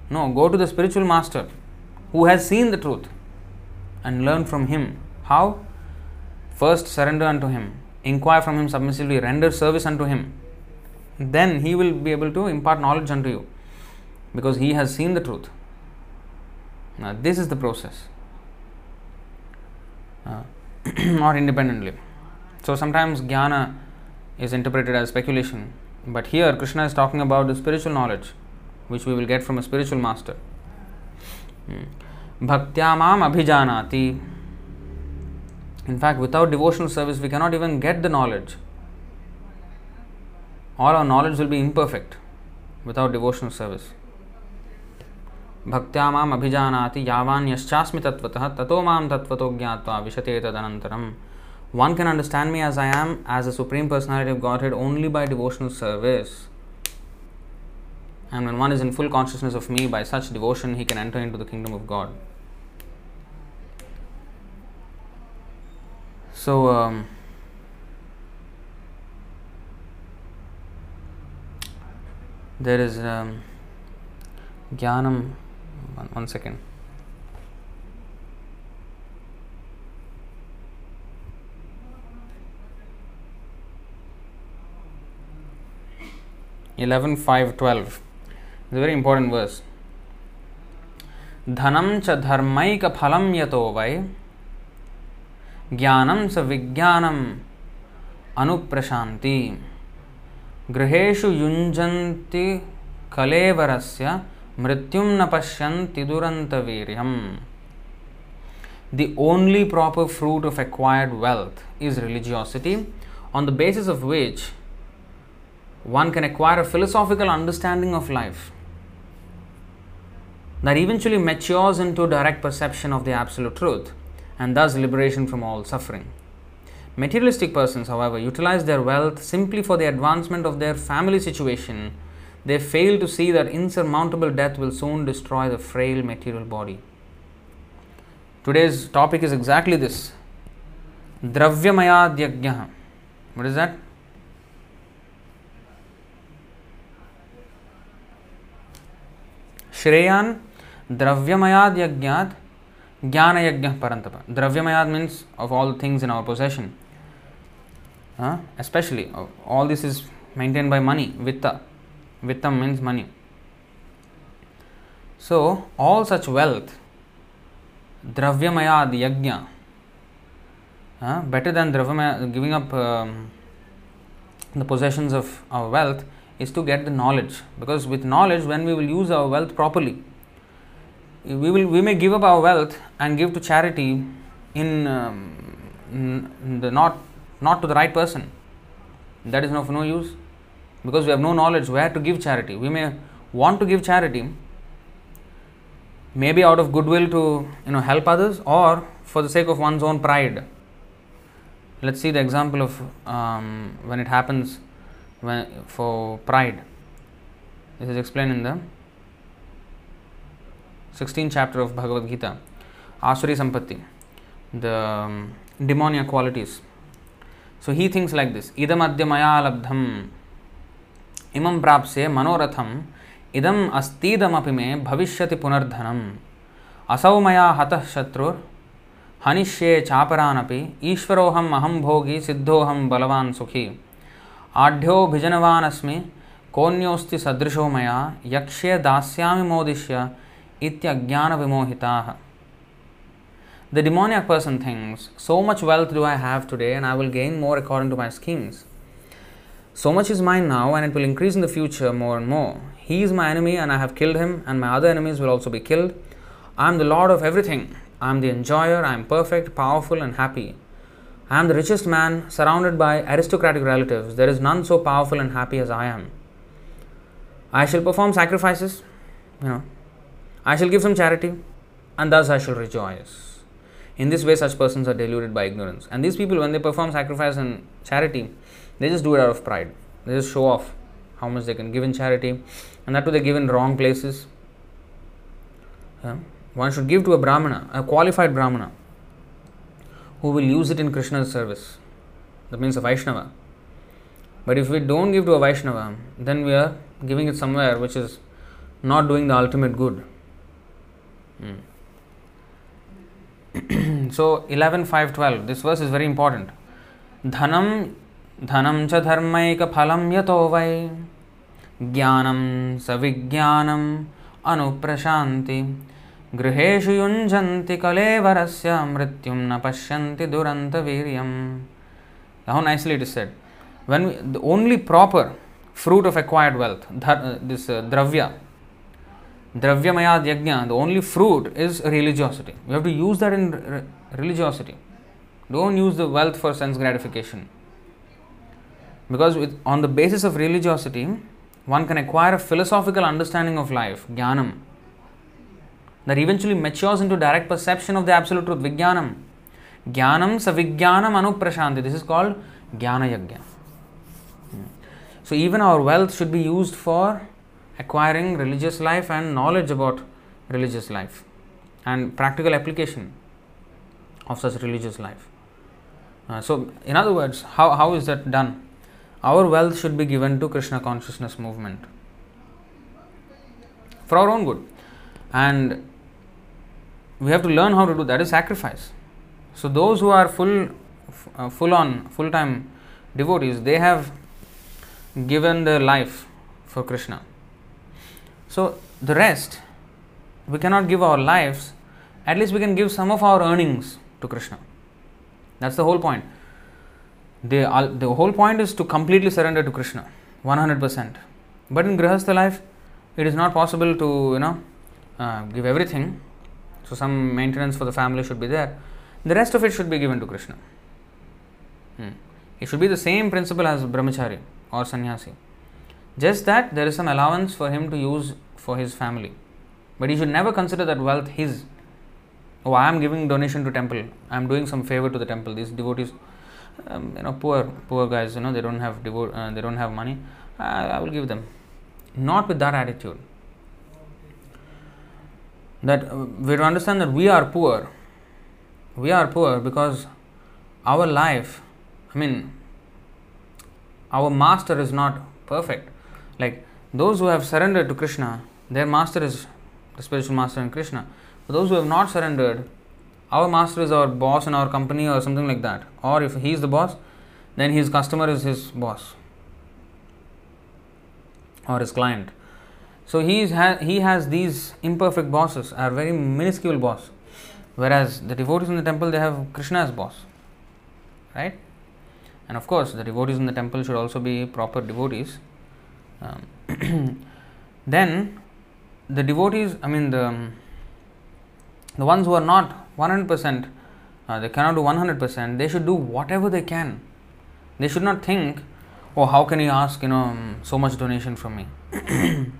No, go to the spiritual master who has seen the truth and learn from him. How? First surrender unto him, inquire from him submissively, render service unto him. Then he will be able to impart knowledge unto you because he has seen the truth. Now, this is the process. Uh, or independently. So, sometimes jnana is interpreted as speculation, but here Krishna is talking about the spiritual knowledge which we will get from a spiritual master. Bhaktya mam abhijanati. In fact, without devotional service, we cannot even get the knowledge. All our knowledge will be imperfect without devotional service. भक्तियाजाति यावान्यश्चास्म तत्व तथो मं तत्व ज्ञावा विशते तदनतरम one can understand me as I am as a supreme personality of Godhead only by devotional service and one is in full consciousness of me by such devotion he can enter into the kingdom of God so there is ज्ञानम one, one second. Eleven five twelve. It's a very important verse. धनं च धर्मैकफलं यतो वै ज्ञानं स विज्ञानम् अनुप्रशान्ति गृहेषु युञ्जन्ति कलेवरस्य Mrityum na pashyanti. The only proper fruit of acquired wealth is religiosity, on the basis of which one can acquire a philosophical understanding of life that eventually matures into direct perception of the absolute truth and thus liberation from all suffering. Materialistic persons, however, utilize their wealth simply for the advancement of their family situation they fail to see that insurmountable death will soon destroy the frail material body. Today's topic is exactly this Dravyamayad What is that? Shreyan Dravyamayad Yajnat Jnana Yajna Parantapa. Dravyamayad means of all things in our possession. Uh, especially, all this is maintained by money, vitta. Vittam means money. So, all such wealth, Dravyamayad Yajna, uh, better than Dravyamaya, giving up um, the possessions of our wealth, is to get the knowledge. Because with knowledge, when we will use our wealth properly, we will we may give up our wealth and give to charity in, um, in the not not to the right person. That is of no use because we have no knowledge where to give charity. We may want to give charity, maybe out of goodwill to you know help others or for the sake of one's own pride. Let's see the example of um, when it happens when, for pride. This is explained in the 16th chapter of Bhagavad Gita. Asuri Sampatti, the um, demoniac qualities. So he thinks like this Idam adya maya labdham इमं प्राप्स्ये मनोरथम इदम अस्तीदमपि मे भविष्यति पुनर्धनम। असौ मया हतः शत्रुर् हनिष्ये चापरानपि ईश्वरोऽहम् अहं भोगी सिद्धोऽहं बलवान् सुखी। आढ्यो भिजनवान् अस्मि कोऽन्योऽस्ति सदृशो मया यक्ष्ये दास्यामि मोदिष्य इत्यज्ञानविमोहिताः। The demoniac person thinks, so much wealth do I have today and I will gain more according to my schemes. So much is mine now, and it will increase in the future more and more. He is my enemy, and I have killed him, and my other enemies will also be killed. I am the Lord of everything. I am the enjoyer, I am perfect, powerful, and happy. I am the richest man, surrounded by aristocratic relatives. There is none so powerful and happy as I am. I shall perform sacrifices, you know. I shall give some charity, and thus I shall rejoice. In this way, such persons are deluded by ignorance. And these people, when they perform sacrifice and charity, they just do it out of pride. They just show off how much they can give in charity, and that too they give in wrong places. Yeah. One should give to a Brahmana, a qualified Brahmana, who will use it in Krishna's service. That means a Vaishnava. But if we don't give to a Vaishnava, then we are giving it somewhere which is not doing the ultimate good. Hmm. so 11 5 12 this verse is very important धनं धनम च धर्मकफलम यतो वै। ज्ञानम स विज्ञानम अनुप्रशांति गृहेशु युंजन्ति कलेवरस्य, मृत्युं न पश्यन्ति दुरंत वीर्यम् how nicely it is said when the only proper fruit of acquired wealth this द्रव्य द्रव्यमयाद यज्ञ the only fruit is religiosity you have to use that in religiosity don't use the wealth for sense gratification Because with, on the basis of religiosity, one can acquire a philosophical understanding of life, jnanam, that eventually matures into direct perception of the absolute truth, vijnanam. Jnanam savijnanam anuprashanti. This is called jnana yajna. So even our wealth should be used for acquiring religious life and knowledge about religious life and practical application of such religious life. Uh, so, in other words, how, how is that done? Our wealth should be given to Krishna consciousness movement for our own good. And we have to learn how to do that is sacrifice. So, those who are full, uh, full on, full time devotees, they have given their life for Krishna so, the rest, we cannot give our lives, at least we can give some of our earnings to Krishna. That's the whole point. The, the whole point is to completely surrender to Krishna, 100%. But in Grihastha life, it is not possible to, you know, uh, give everything. So, some maintenance for the family should be there. The rest of it should be given to Krishna. Hmm. It should be the same principle as brahmachari or sannyasi. Just that there is some allowance for him to use for his family. But he should never consider that wealth his. Oh, I am giving donation to temple. I am doing some favor to the temple. These devotees, um, you know, poor poor guys. You know, they don't have devo- uh, they don't have money. I, I will give them. Not with that attitude. That uh, we understand that we are poor. We are poor because our life. I mean, our master is not perfect like those who have surrendered to Krishna, their master is the spiritual master in Krishna. For those who have not surrendered, our master is our boss in our company or something like that. Or if he is the boss, then his customer is his boss or his client. So he, ha- he has these imperfect bosses, are very minuscule boss. Whereas the devotees in the temple, they have Krishna as boss. Right? And of course, the devotees in the temple should also be proper devotees um, then the devotees, I mean the the ones who are not 100%, uh, they cannot do 100%. They should do whatever they can. They should not think, oh, how can he ask, you know, so much donation from me?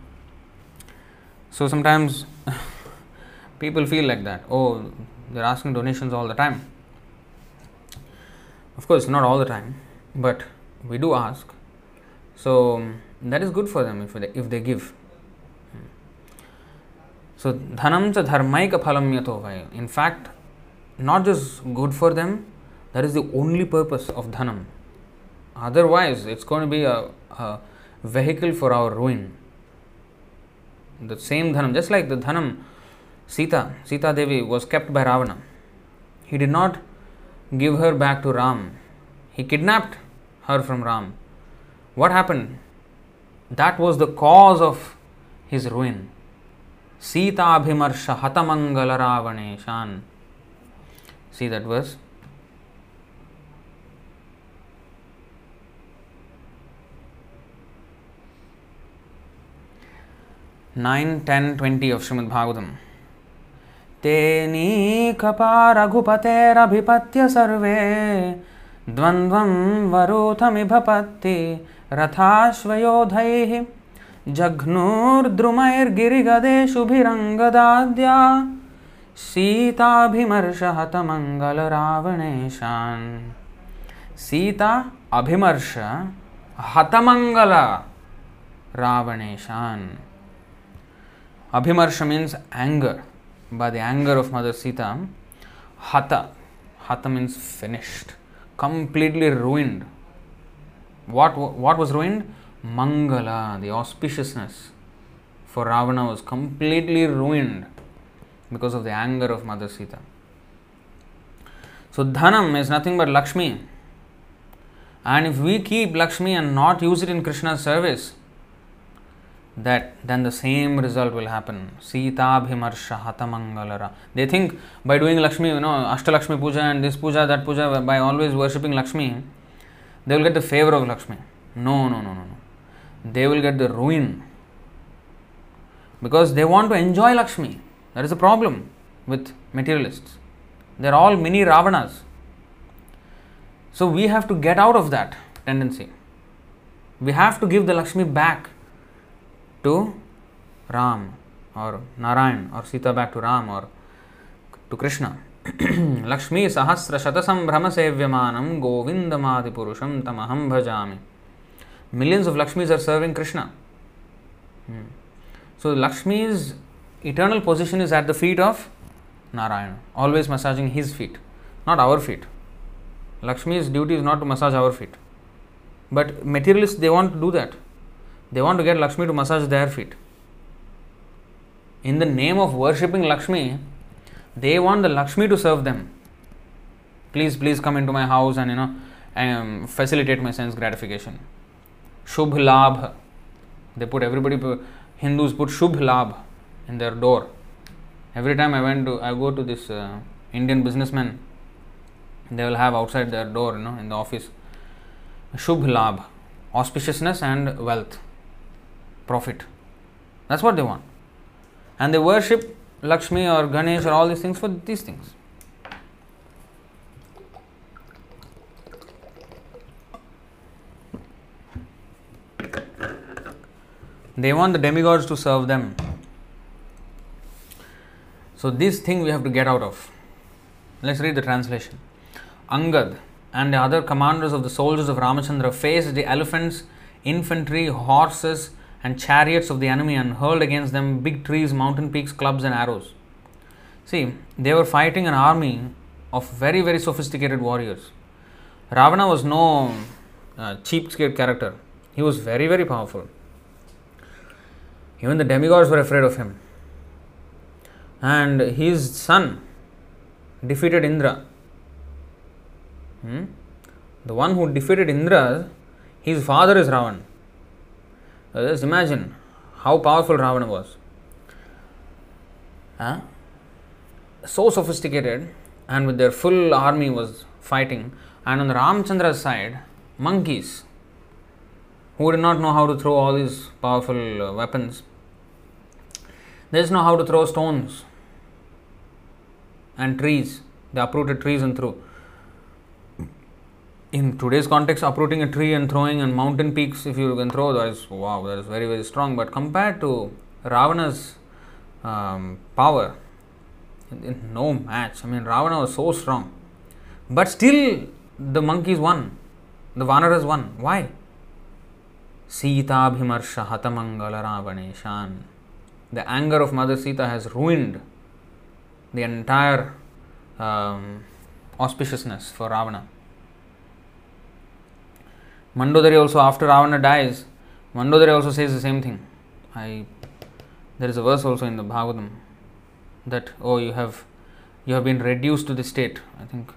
so sometimes people feel like that. Oh, they're asking donations all the time. Of course, not all the time, but we do ask. So that is good for them if they, if they give. So dhanam cha dharmaika phalam yato vai. In fact, not just good for them, that is the only purpose of dhanam. Otherwise, it's going to be a, a vehicle for our ruin. The same dhanam, just like the dhanam, Sita, Sita Devi was kept by Ravana. He did not give her back to Ram. He kidnapped her from Ram. What happened? That was the cause of his ruin. Sitaabhimarsha Hatamangala Ravaneshans. See that verse. Nine ten twenty of Srimad Bhagavatam ते नीकपारघुपतेरभिपत्य सर्वे, द्वन्द्वं वरूथमिभपत्ति, रथाश्वयोधैः जघ्नोर्द्रुमैर्गिरिगदेशुभिरङ्गदाद्या। सीताभिमर्षहतमङ्गलरावणेशान्। सीता अभिमर्ष हतमङ्गल रावणेशान् अभिमर्ष means anger by the anger of mother Sita हत हत means finished completely ruined what what was ruined Mangala, the auspiciousness for Ravana was completely ruined because of the anger of Mother Sita. So, Dhanam is nothing but Lakshmi. And if we keep Lakshmi and not use it in Krishna's service, that then the same result will happen. Sita Bhimarsha Hatamangalara. They think by doing Lakshmi, you know, Ashtalakshmi puja and this puja, that puja, by always worshipping Lakshmi, they will get the favor of Lakshmi. No, no, no, no, no They will get the ruin. Because they want to enjoy Lakshmi. That is the problem with materialists. They are all mini Ravanas. So we have to get out of that tendency. We have to give the Lakshmi back to Ram or Narayan or Sita back to Ram or to Krishna. Lakshmi सहस्र शतसम भ्रम सेव्यमानम गोविंदमादि पुरुषम तमहम भजामि millions of lakshmis are serving krishna hmm. so lakshmi's eternal position is at the feet of narayana always massaging his feet not our feet lakshmi's duty is not to massage our feet but materialists they want to do that they want to get Lakshmi to massage their feet. In the name of worshipping Lakshmi, they want the Lakshmi to serve them. Please, please come into my house and you know um, facilitate my sense gratification. Shubh Labh. They put everybody, Hindus put Shubh Labh in their door. Every time I went to, I go to this uh, Indian businessman, they will have outside their door, you know, in the office, Shubh Labh, auspiciousness and wealth profit. That's what they want. And they worship Lakshmi or Ganesh or all these things for these things. They want the demigods to serve them. So, this thing we have to get out of. Let's read the translation. Angad and the other commanders of the soldiers of Ramachandra faced the elephants, infantry, horses, and chariots of the enemy and hurled against them big trees, mountain peaks, clubs, and arrows. See, they were fighting an army of very, very sophisticated warriors. Ravana was no uh, cheapskate character, he was very, very powerful. Even the demigods were afraid of him. And his son defeated Indra. Hmm? The one who defeated Indra, his father is Ravan. Uh, just imagine how powerful Ravana was. Huh? So sophisticated, and with their full army was fighting. And on the Ramchandra's side, monkeys who did not know how to throw all these powerful uh, weapons. They just know how to throw stones and trees. They uprooted trees and threw in today's context, uprooting a tree and throwing and mountain peaks, if you can throw, that is wow, that is very very strong. But compared to Ravana's um, power, no match. I mean, Ravana was so strong, but still the monkeys won, the Vanaras won. Why? Sita Bhimarsha Hatamangala Ravaneshan. The anger of Mother Sita has ruined the entire um, auspiciousness for Ravana. Mandodari also, after Ravana dies, Mandodari also says the same thing. I there is a verse also in the Bhagavatam that oh you have you have been reduced to the state. I think.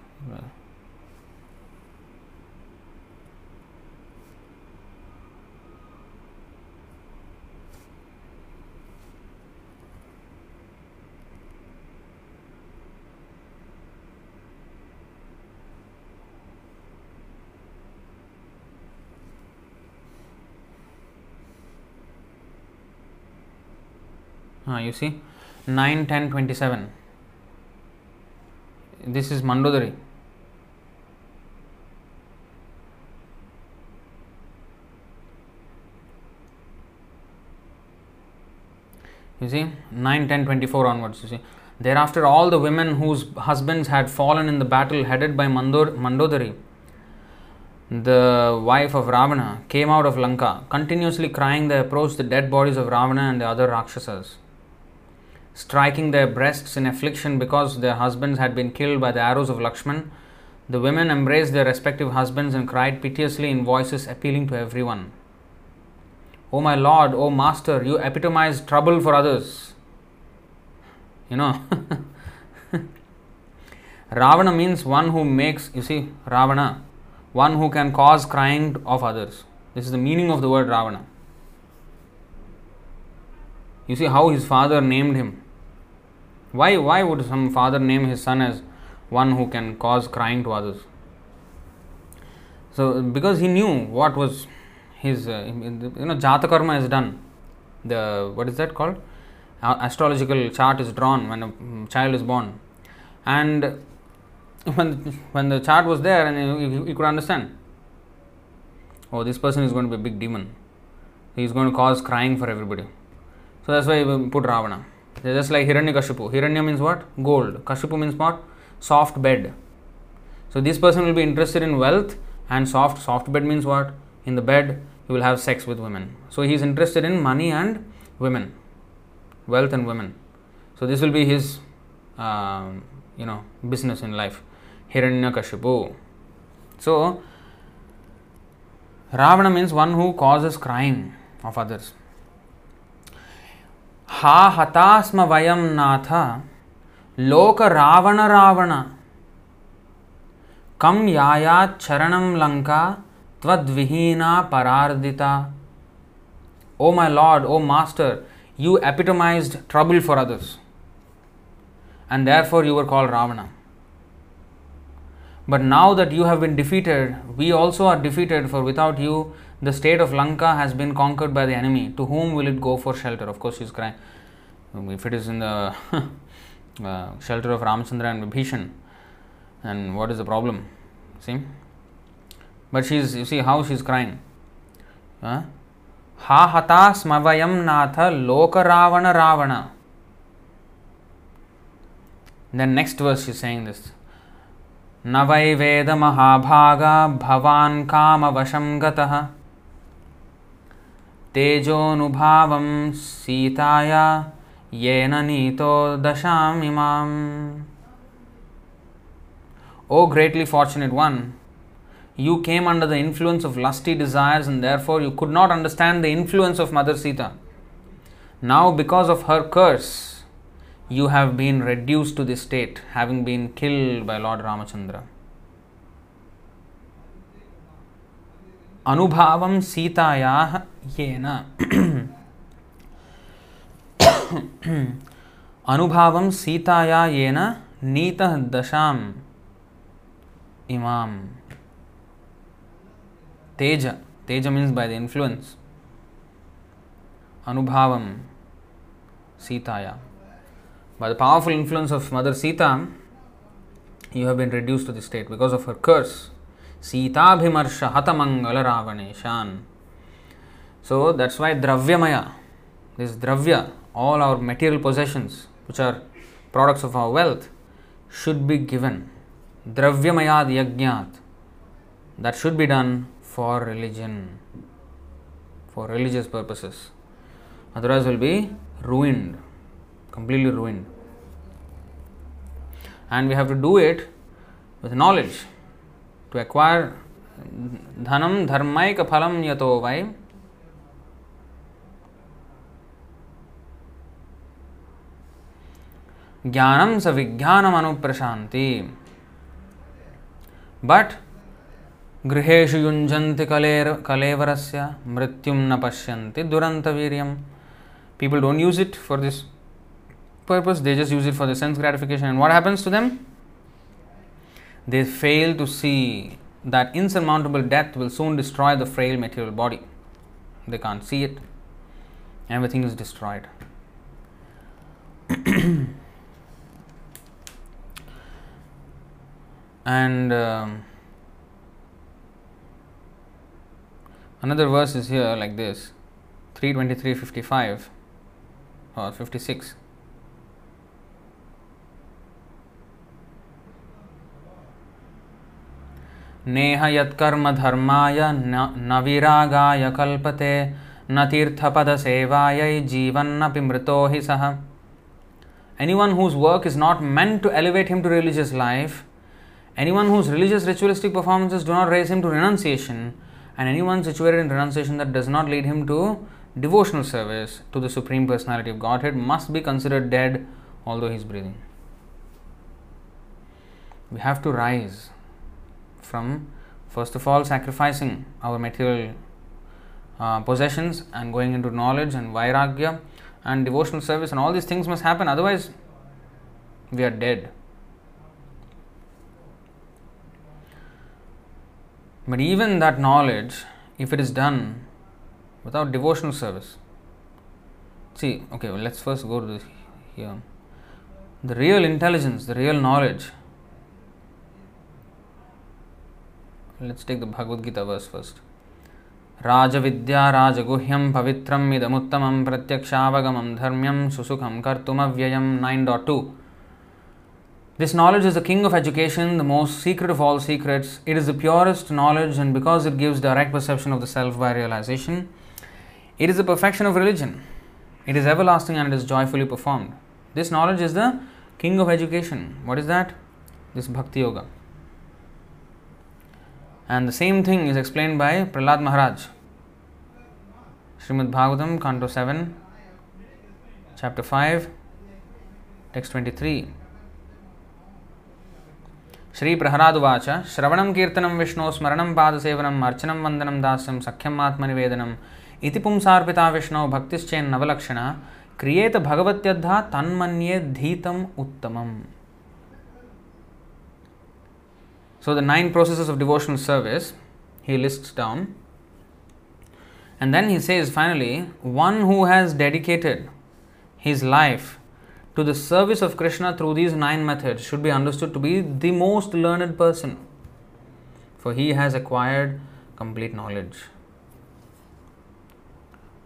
Uh, you see, 9, 10, 27. This is Mandodari. You see, 9, 10, 24 onwards. You see, thereafter, all the women whose husbands had fallen in the battle headed by Mandor- Mandodari, the wife of Ravana, came out of Lanka, continuously crying they approached the dead bodies of Ravana and the other Rakshasas. Striking their breasts in affliction because their husbands had been killed by the arrows of Lakshman, the women embraced their respective husbands and cried piteously in voices appealing to everyone. O my Lord, O Master, you epitomize trouble for others. You know, Ravana means one who makes, you see, Ravana, one who can cause crying of others. This is the meaning of the word Ravana. You see how his father named him. Why, why would some father name his son as one who can cause crying to others? So, because he knew what was his, uh, you know, Jata Karma is done. The, what is that called? Astrological chart is drawn when a mm, child is born. And when, when the chart was there, and you, you, could understand, oh, this person is going to be a big demon. He is going to cause crying for everybody. So that's why we put Ravana. They're just like Hiranyakashipu. Hiranya means what? Gold. Kashipu means what? Soft bed. So this person will be interested in wealth and soft. Soft bed means what? In the bed, he will have sex with women. So he is interested in money and women, wealth and women. So this will be his, um, you know, business in life. Hiranyakashipu. So Ravana means one who causes crying of others. हा हतास्म वयम नाथ। लोक रावण रावण। कम याचरण लंका तद्विहीना परार्दिता। O my lord, O master, you epitomized trouble for others. And therefore you are Ravana but now that you have been defeated we also are defeated for without you the state of Lanka has been conquered by the enemy. To whom will it go for shelter? Of course, she's crying. If it is in the uh, shelter of Ramchandra and Vibhishan, then what is the problem? See? But she's, you see how she's crying. Huh? Ha hata smavayam natha loka ravana ravana. Then next verse she's saying this. न वै वेदमहाभागा भवान् कामवशं गतः तेजोनुभावं सीताया येन नीतो दशामिमाम् O greatly fortunate one, you came under the influence of lusty desires and therefore you could not understand the influence of Mother Sita. Now, because of her curse, you have been reduced to this state, having been killed by Lord Ramachandra. अनुभव सीता अनुभव सीता नीत दशा। इमाम। तेज। तेज means by the influence अनुभव सीताया। By the powerful influence of mother Sita you have been reduced to this state because of her curse सीताभिमर्श हतमंगल रावणेशान सो दैट्स वाई द्रव्यमय दिस द्रव्य all our material possession which are products of our wealth should be given द्रव्यमयाद यज्ञा that should be done for religion for religious purposes otherwise will be ruined completely ruined and we have to do it with knowledge to acquire धनम धर्मैक फलम यतो वै ज्ञानम स विज्ञानम अनुप्रशांति but गृहेशु युंजन्ति Kaler कलेवरस्य मृत्युं न पश्यन्ति दुरंतवीर्यम् people don't use it for this purpose they just use it for the sense gratification and what happens to them They fail to see that insurmountable death will soon destroy the frail material body. They can't see it, everything is destroyed. and um, another verse is here like this 323 55 or 56 नेह यत्कर्म धर्माय न विरागाय कल्पते, न तीर्थपद सेवाय जीवन मृतो ही सह anyone whose work is not meant to elevate him to religious life anyone whose religious ritualistic performances do not raise him to renunciation and anyone situated in renunciation that does not lead him to devotional service to the supreme personality of Godhead must be considered dead although his breathing we have to rise from, first of all, sacrificing our material uh, possessions and going into knowledge and vairagya and devotional service, and all these things must happen, otherwise, we are dead. But even that knowledge, if it is done without devotional service, see, okay, well, let's first go to this here. The real intelligence, the real knowledge. Let's take the Bhagavad Gita verse first. राजविद्या राजगुह्यं पवित्रम् इदमुत्तमं प्रत्यक्षावगमं धर्म्यं सुसुखं कर्तुमव्ययं nine dot to This knowledge is the king of education, the most secret of all secrets. It is the purest knowledge, and because it gives direct perception of the self by realization, it is the perfection of religion. It is everlasting and it is joyfully performed. This knowledge is the king of education. What is that? This Bhakti Yoga. And the same thing is explained by Prahlad Maharaj. Srimad Bhagavatam, Canto 7, Chapter 5, Text 23. श्रीप्रहरादुवाच श्रवणं कीर्तनं विष्णो स्मरणं पादसेवनम् अर्चनं वन्दनं दास्यं सख्यम् आत्मनिवेदनम् इति पुंसार्पिता विष्णो भक्तिश्चेन्नवलक्षणा क्रियेत भगवत्यद्धा तन्मन्ये धीतम् उत्तमम् So the nine processes of devotional service he lists down. And then he says finally, one who has dedicated his life to the service of Krishna through these nine methods should be understood to be the most learned person, for he has acquired complete knowledge.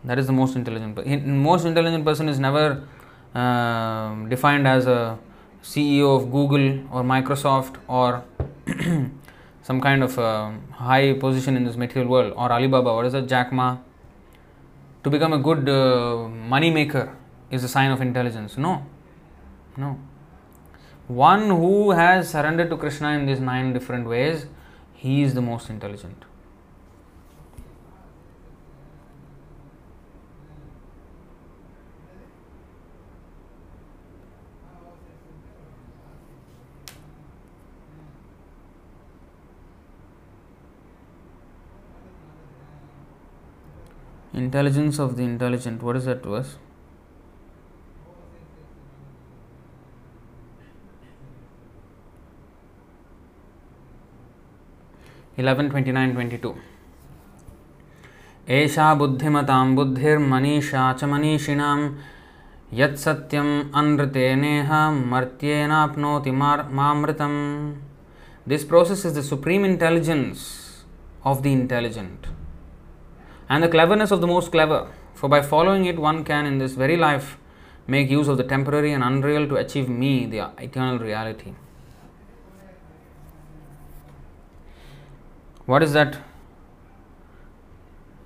That is the most intelligent person. Most intelligent person is never uh, defined as a CEO of Google or Microsoft or some kind of uh, high position in this material world or Alibaba, what is it, Jack Ma? To become a good uh, money maker is a sign of intelligence. No, no. One who has surrendered to Krishna in these nine different ways, he is the most intelligent. Intelligence of the intelligent. What is that verse? Eleven twenty nine twenty two. एषा बुद्धिमतां बुद्धिर्मनीषा च मनीषिणां यत्सत्यम् अनृतेनेह मर्त्येनाप्नोति मामृतम् This process is the supreme intelligence of the intelligent and the cleverness of the most clever. For by following it, one can in this very life make use of the temporary and unreal to achieve me, the eternal reality. What is that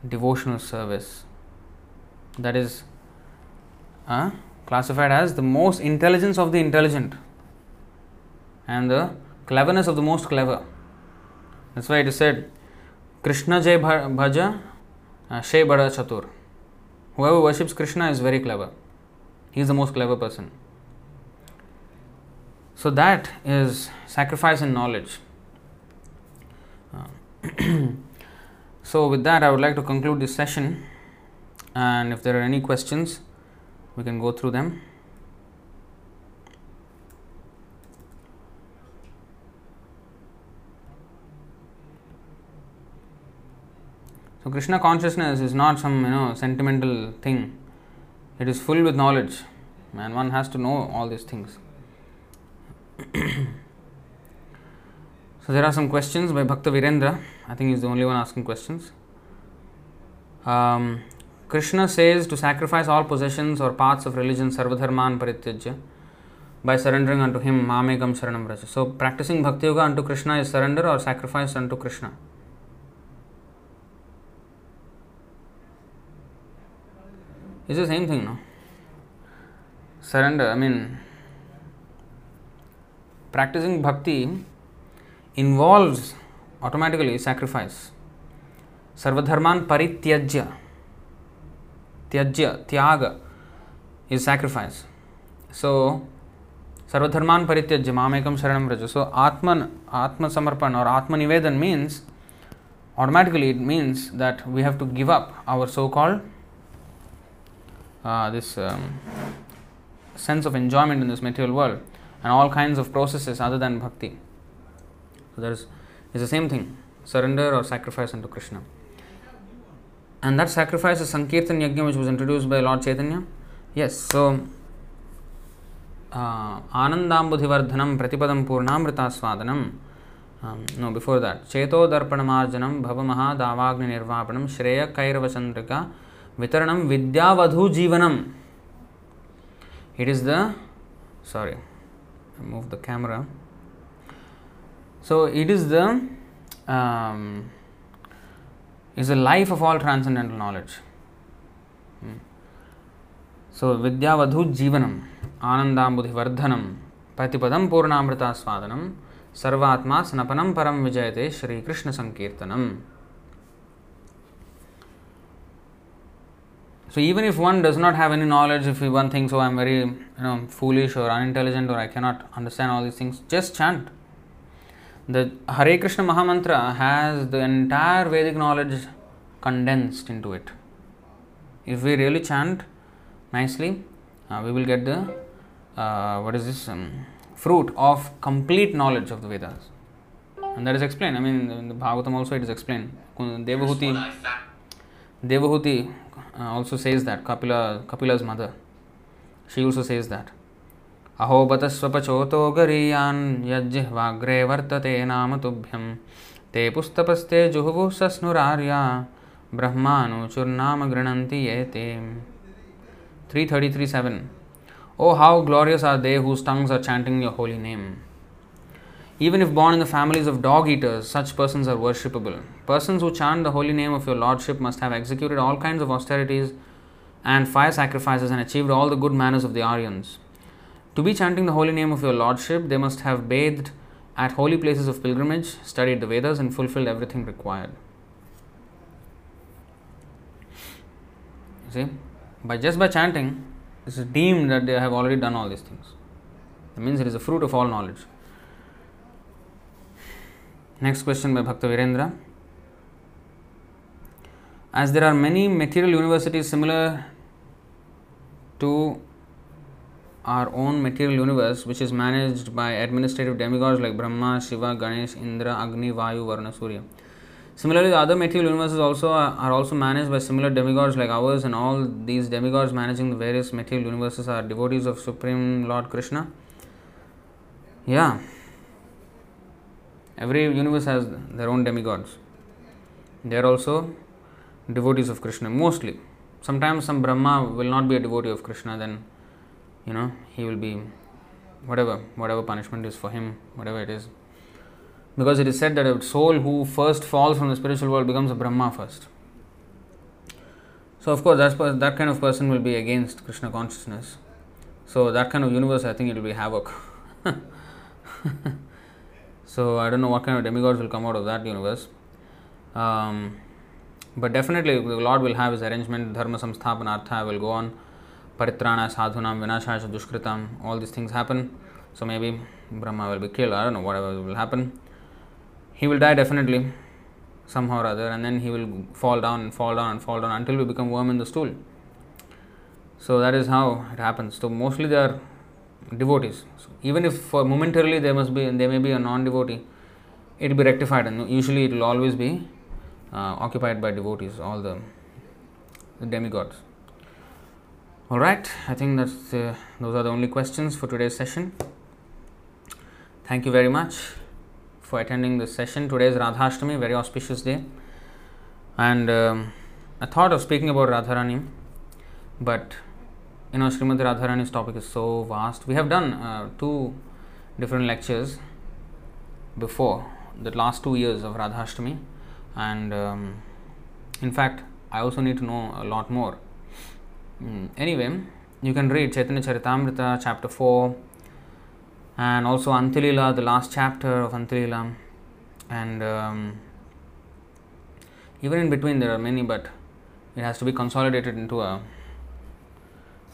devotional service? That is uh, classified as the most intelligence of the intelligent and the cleverness of the most clever. That's why it is said, Krishna Jai Bhaja uh, Bada Chatur. Whoever worships Krishna is very clever. He is the most clever person. So that is sacrifice and knowledge. Uh, so with that, I would like to conclude this session. And if there are any questions, we can go through them. So Krishna consciousness is not some you know sentimental thing. It is full with knowledge. and one has to know all these things. so there are some questions by Bhakta Virendra. I think he's the only one asking questions. Um, Krishna says to sacrifice all possessions or parts of religion sarvadharman parityajya by surrendering unto him mamekam sharanam vraja. So practicing bhakti yoga unto Krishna is surrender or sacrifice unto Krishna. It's the same thing, no? Surrender, I mean, practicing bhakti involves automatically sacrifice. Sarvadharman parityajya. Tyajya, tyaga is sacrifice. So, sarvadharman parityajya mamekam sharanam vraja. So, atman, atma samarpan or nivedan means automatically it means that we have to give up our so called uh, this um, sense of enjoyment in this material world and all kinds of processes other than bhakti. So there is it's the same thing surrender or sacrifice unto Krishna. And that sacrifice is Sankirtan Yajna, which was introduced by Lord Chaitanya. Yes, so uh, Anandambudhivardhanam Pratipadam Purnamrita Swadanam. Um, no, before that. Cheto Darpanamarjanam Bhavamaha Davagni Jivanam. It is the. Sorry, I move the camera. So it is the. Um, is the life of all transcendental knowledge. Hmm. So Vidyavadhu Jivanam, Anandambudhi Vardhanam, Patipadam Purnamrita Swadanam, Sarvatma Sanapanam Param So even if one does not have any knowledge, if one thinks, oh, I'm very you know foolish or unintelligent or I cannot understand all these things, just chant. The Hare Krishna Mahamantra has the entire Vedic knowledge condensed into it. If we really chant nicely, uh, we will get the uh, what is this um, fruit of complete knowledge of the Vedas, and that is explained. I mean, in the Bhagavatam also it is explained. Devahuti, Devahuti Uh, also says that Kapila, Kapila's mother. She also says that. अहोबतस्वपचोतो गरीयान् यज्जिह्वाग्रे वर्तते नाम तुभ्यं ते पुस्तपस्ते जुहुवुः सस्नुरार्या। ब्रह्मानुचुर्नाम गृणन्ति ये ते three thirty three seven O how glorious are they whose tongues are chanting your holy name Even if born in the families of dog eaters, such persons are worshipable. Persons who chant the holy name of your Lordship must have executed all kinds of austerities and fire sacrifices and achieved all the good manners of the Aryans. To be chanting the holy name of your Lordship, they must have bathed at holy places of pilgrimage, studied the Vedas, and fulfilled everything required. See, by just by chanting, it is deemed that they have already done all these things. That means it is a fruit of all knowledge. Next question by Bhakta Virendra. As there are many material universities similar to our own material universe, which is managed by administrative demigods like Brahma, Shiva, Ganesh, Indra, Agni, Vayu, Varuna, Surya. Similarly, the other material universes also are, are also managed by similar demigods like ours, and all these demigods managing the various material universes are devotees of Supreme Lord Krishna. Yeah, every universe has their own demigods. They are also devotees of Krishna, mostly. Sometimes some Brahma will not be a devotee of Krishna, then you know he will be whatever whatever punishment is for him whatever it is because it is said that a soul who first falls from the spiritual world becomes a brahma first so of course that's, that kind of person will be against krishna consciousness so that kind of universe i think it will be havoc so i don't know what kind of demigods will come out of that universe. Um, but definitely the lord will have his arrangement dharma samsthapanartha will go on. Paritrana sadhunam vinashaya dushkritam all these things happen. So maybe brahma will be killed. I don't know whatever will happen. He will die definitely somehow or other and then he will fall down and fall down and fall down until we become worm in the stool. So that is how it happens. So mostly they are devotees. So even if for momentarily there must be there may be a non-devotee it will be rectified. And usually it will always be uh, occupied by devotees all the, the demigods. All right, I think that's uh, those are the only questions for today's session. Thank you very much for attending this session. Today is Radhashtami, very auspicious day, and um, I thought of speaking about Radharani, but you know Srimati Radharani's topic is so vast. We have done uh, two different lectures before the last two years of Radhashtami, and um, in fact, I also need to know a lot more. Mm, Anyway, you can read Chaitanya Charitamrita, chapter 4, and also Antya-lila, the last chapter of Antya-lila, and um, even in between there are many, but it has to be consolidated into a.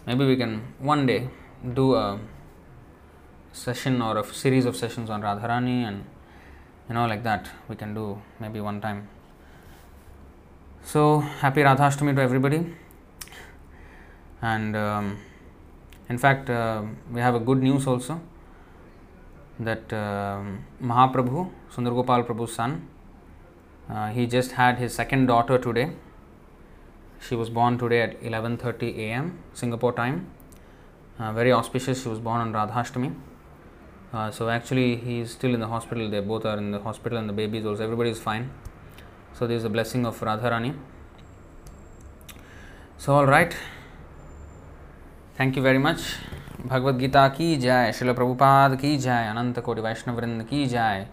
Maybe we can one day do a session or a series of sessions on Radharani and you know like that we can do maybe one time. So happy Radhashtami to everybody, and um, in fact uh, we have a good news also that um Mahaprabhu Sundar Gopal Prabhu's son uh, he just had his second daughter today. She was born today at 11:30 a.m. Singapore time. Uh, very auspicious. She was born on Radhashtami. Uh, so actually, he is still in the hospital. They both are in the hospital, and the baby is also. Everybody is fine. So there is a blessing of Radharani. So all right. Thank you very much. Bhagavad Gita की जय शिल प्रभुपाद की जय अनंत कोटि वैष्णव वृंद की जय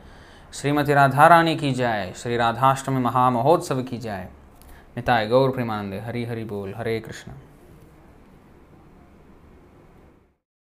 श्रीमती राधा रानी की जय श्री राधाष्टमी महामहोत्सव की जय निताय गौर प्रेमानंद हरि हरि बोल हरे कृष्ण।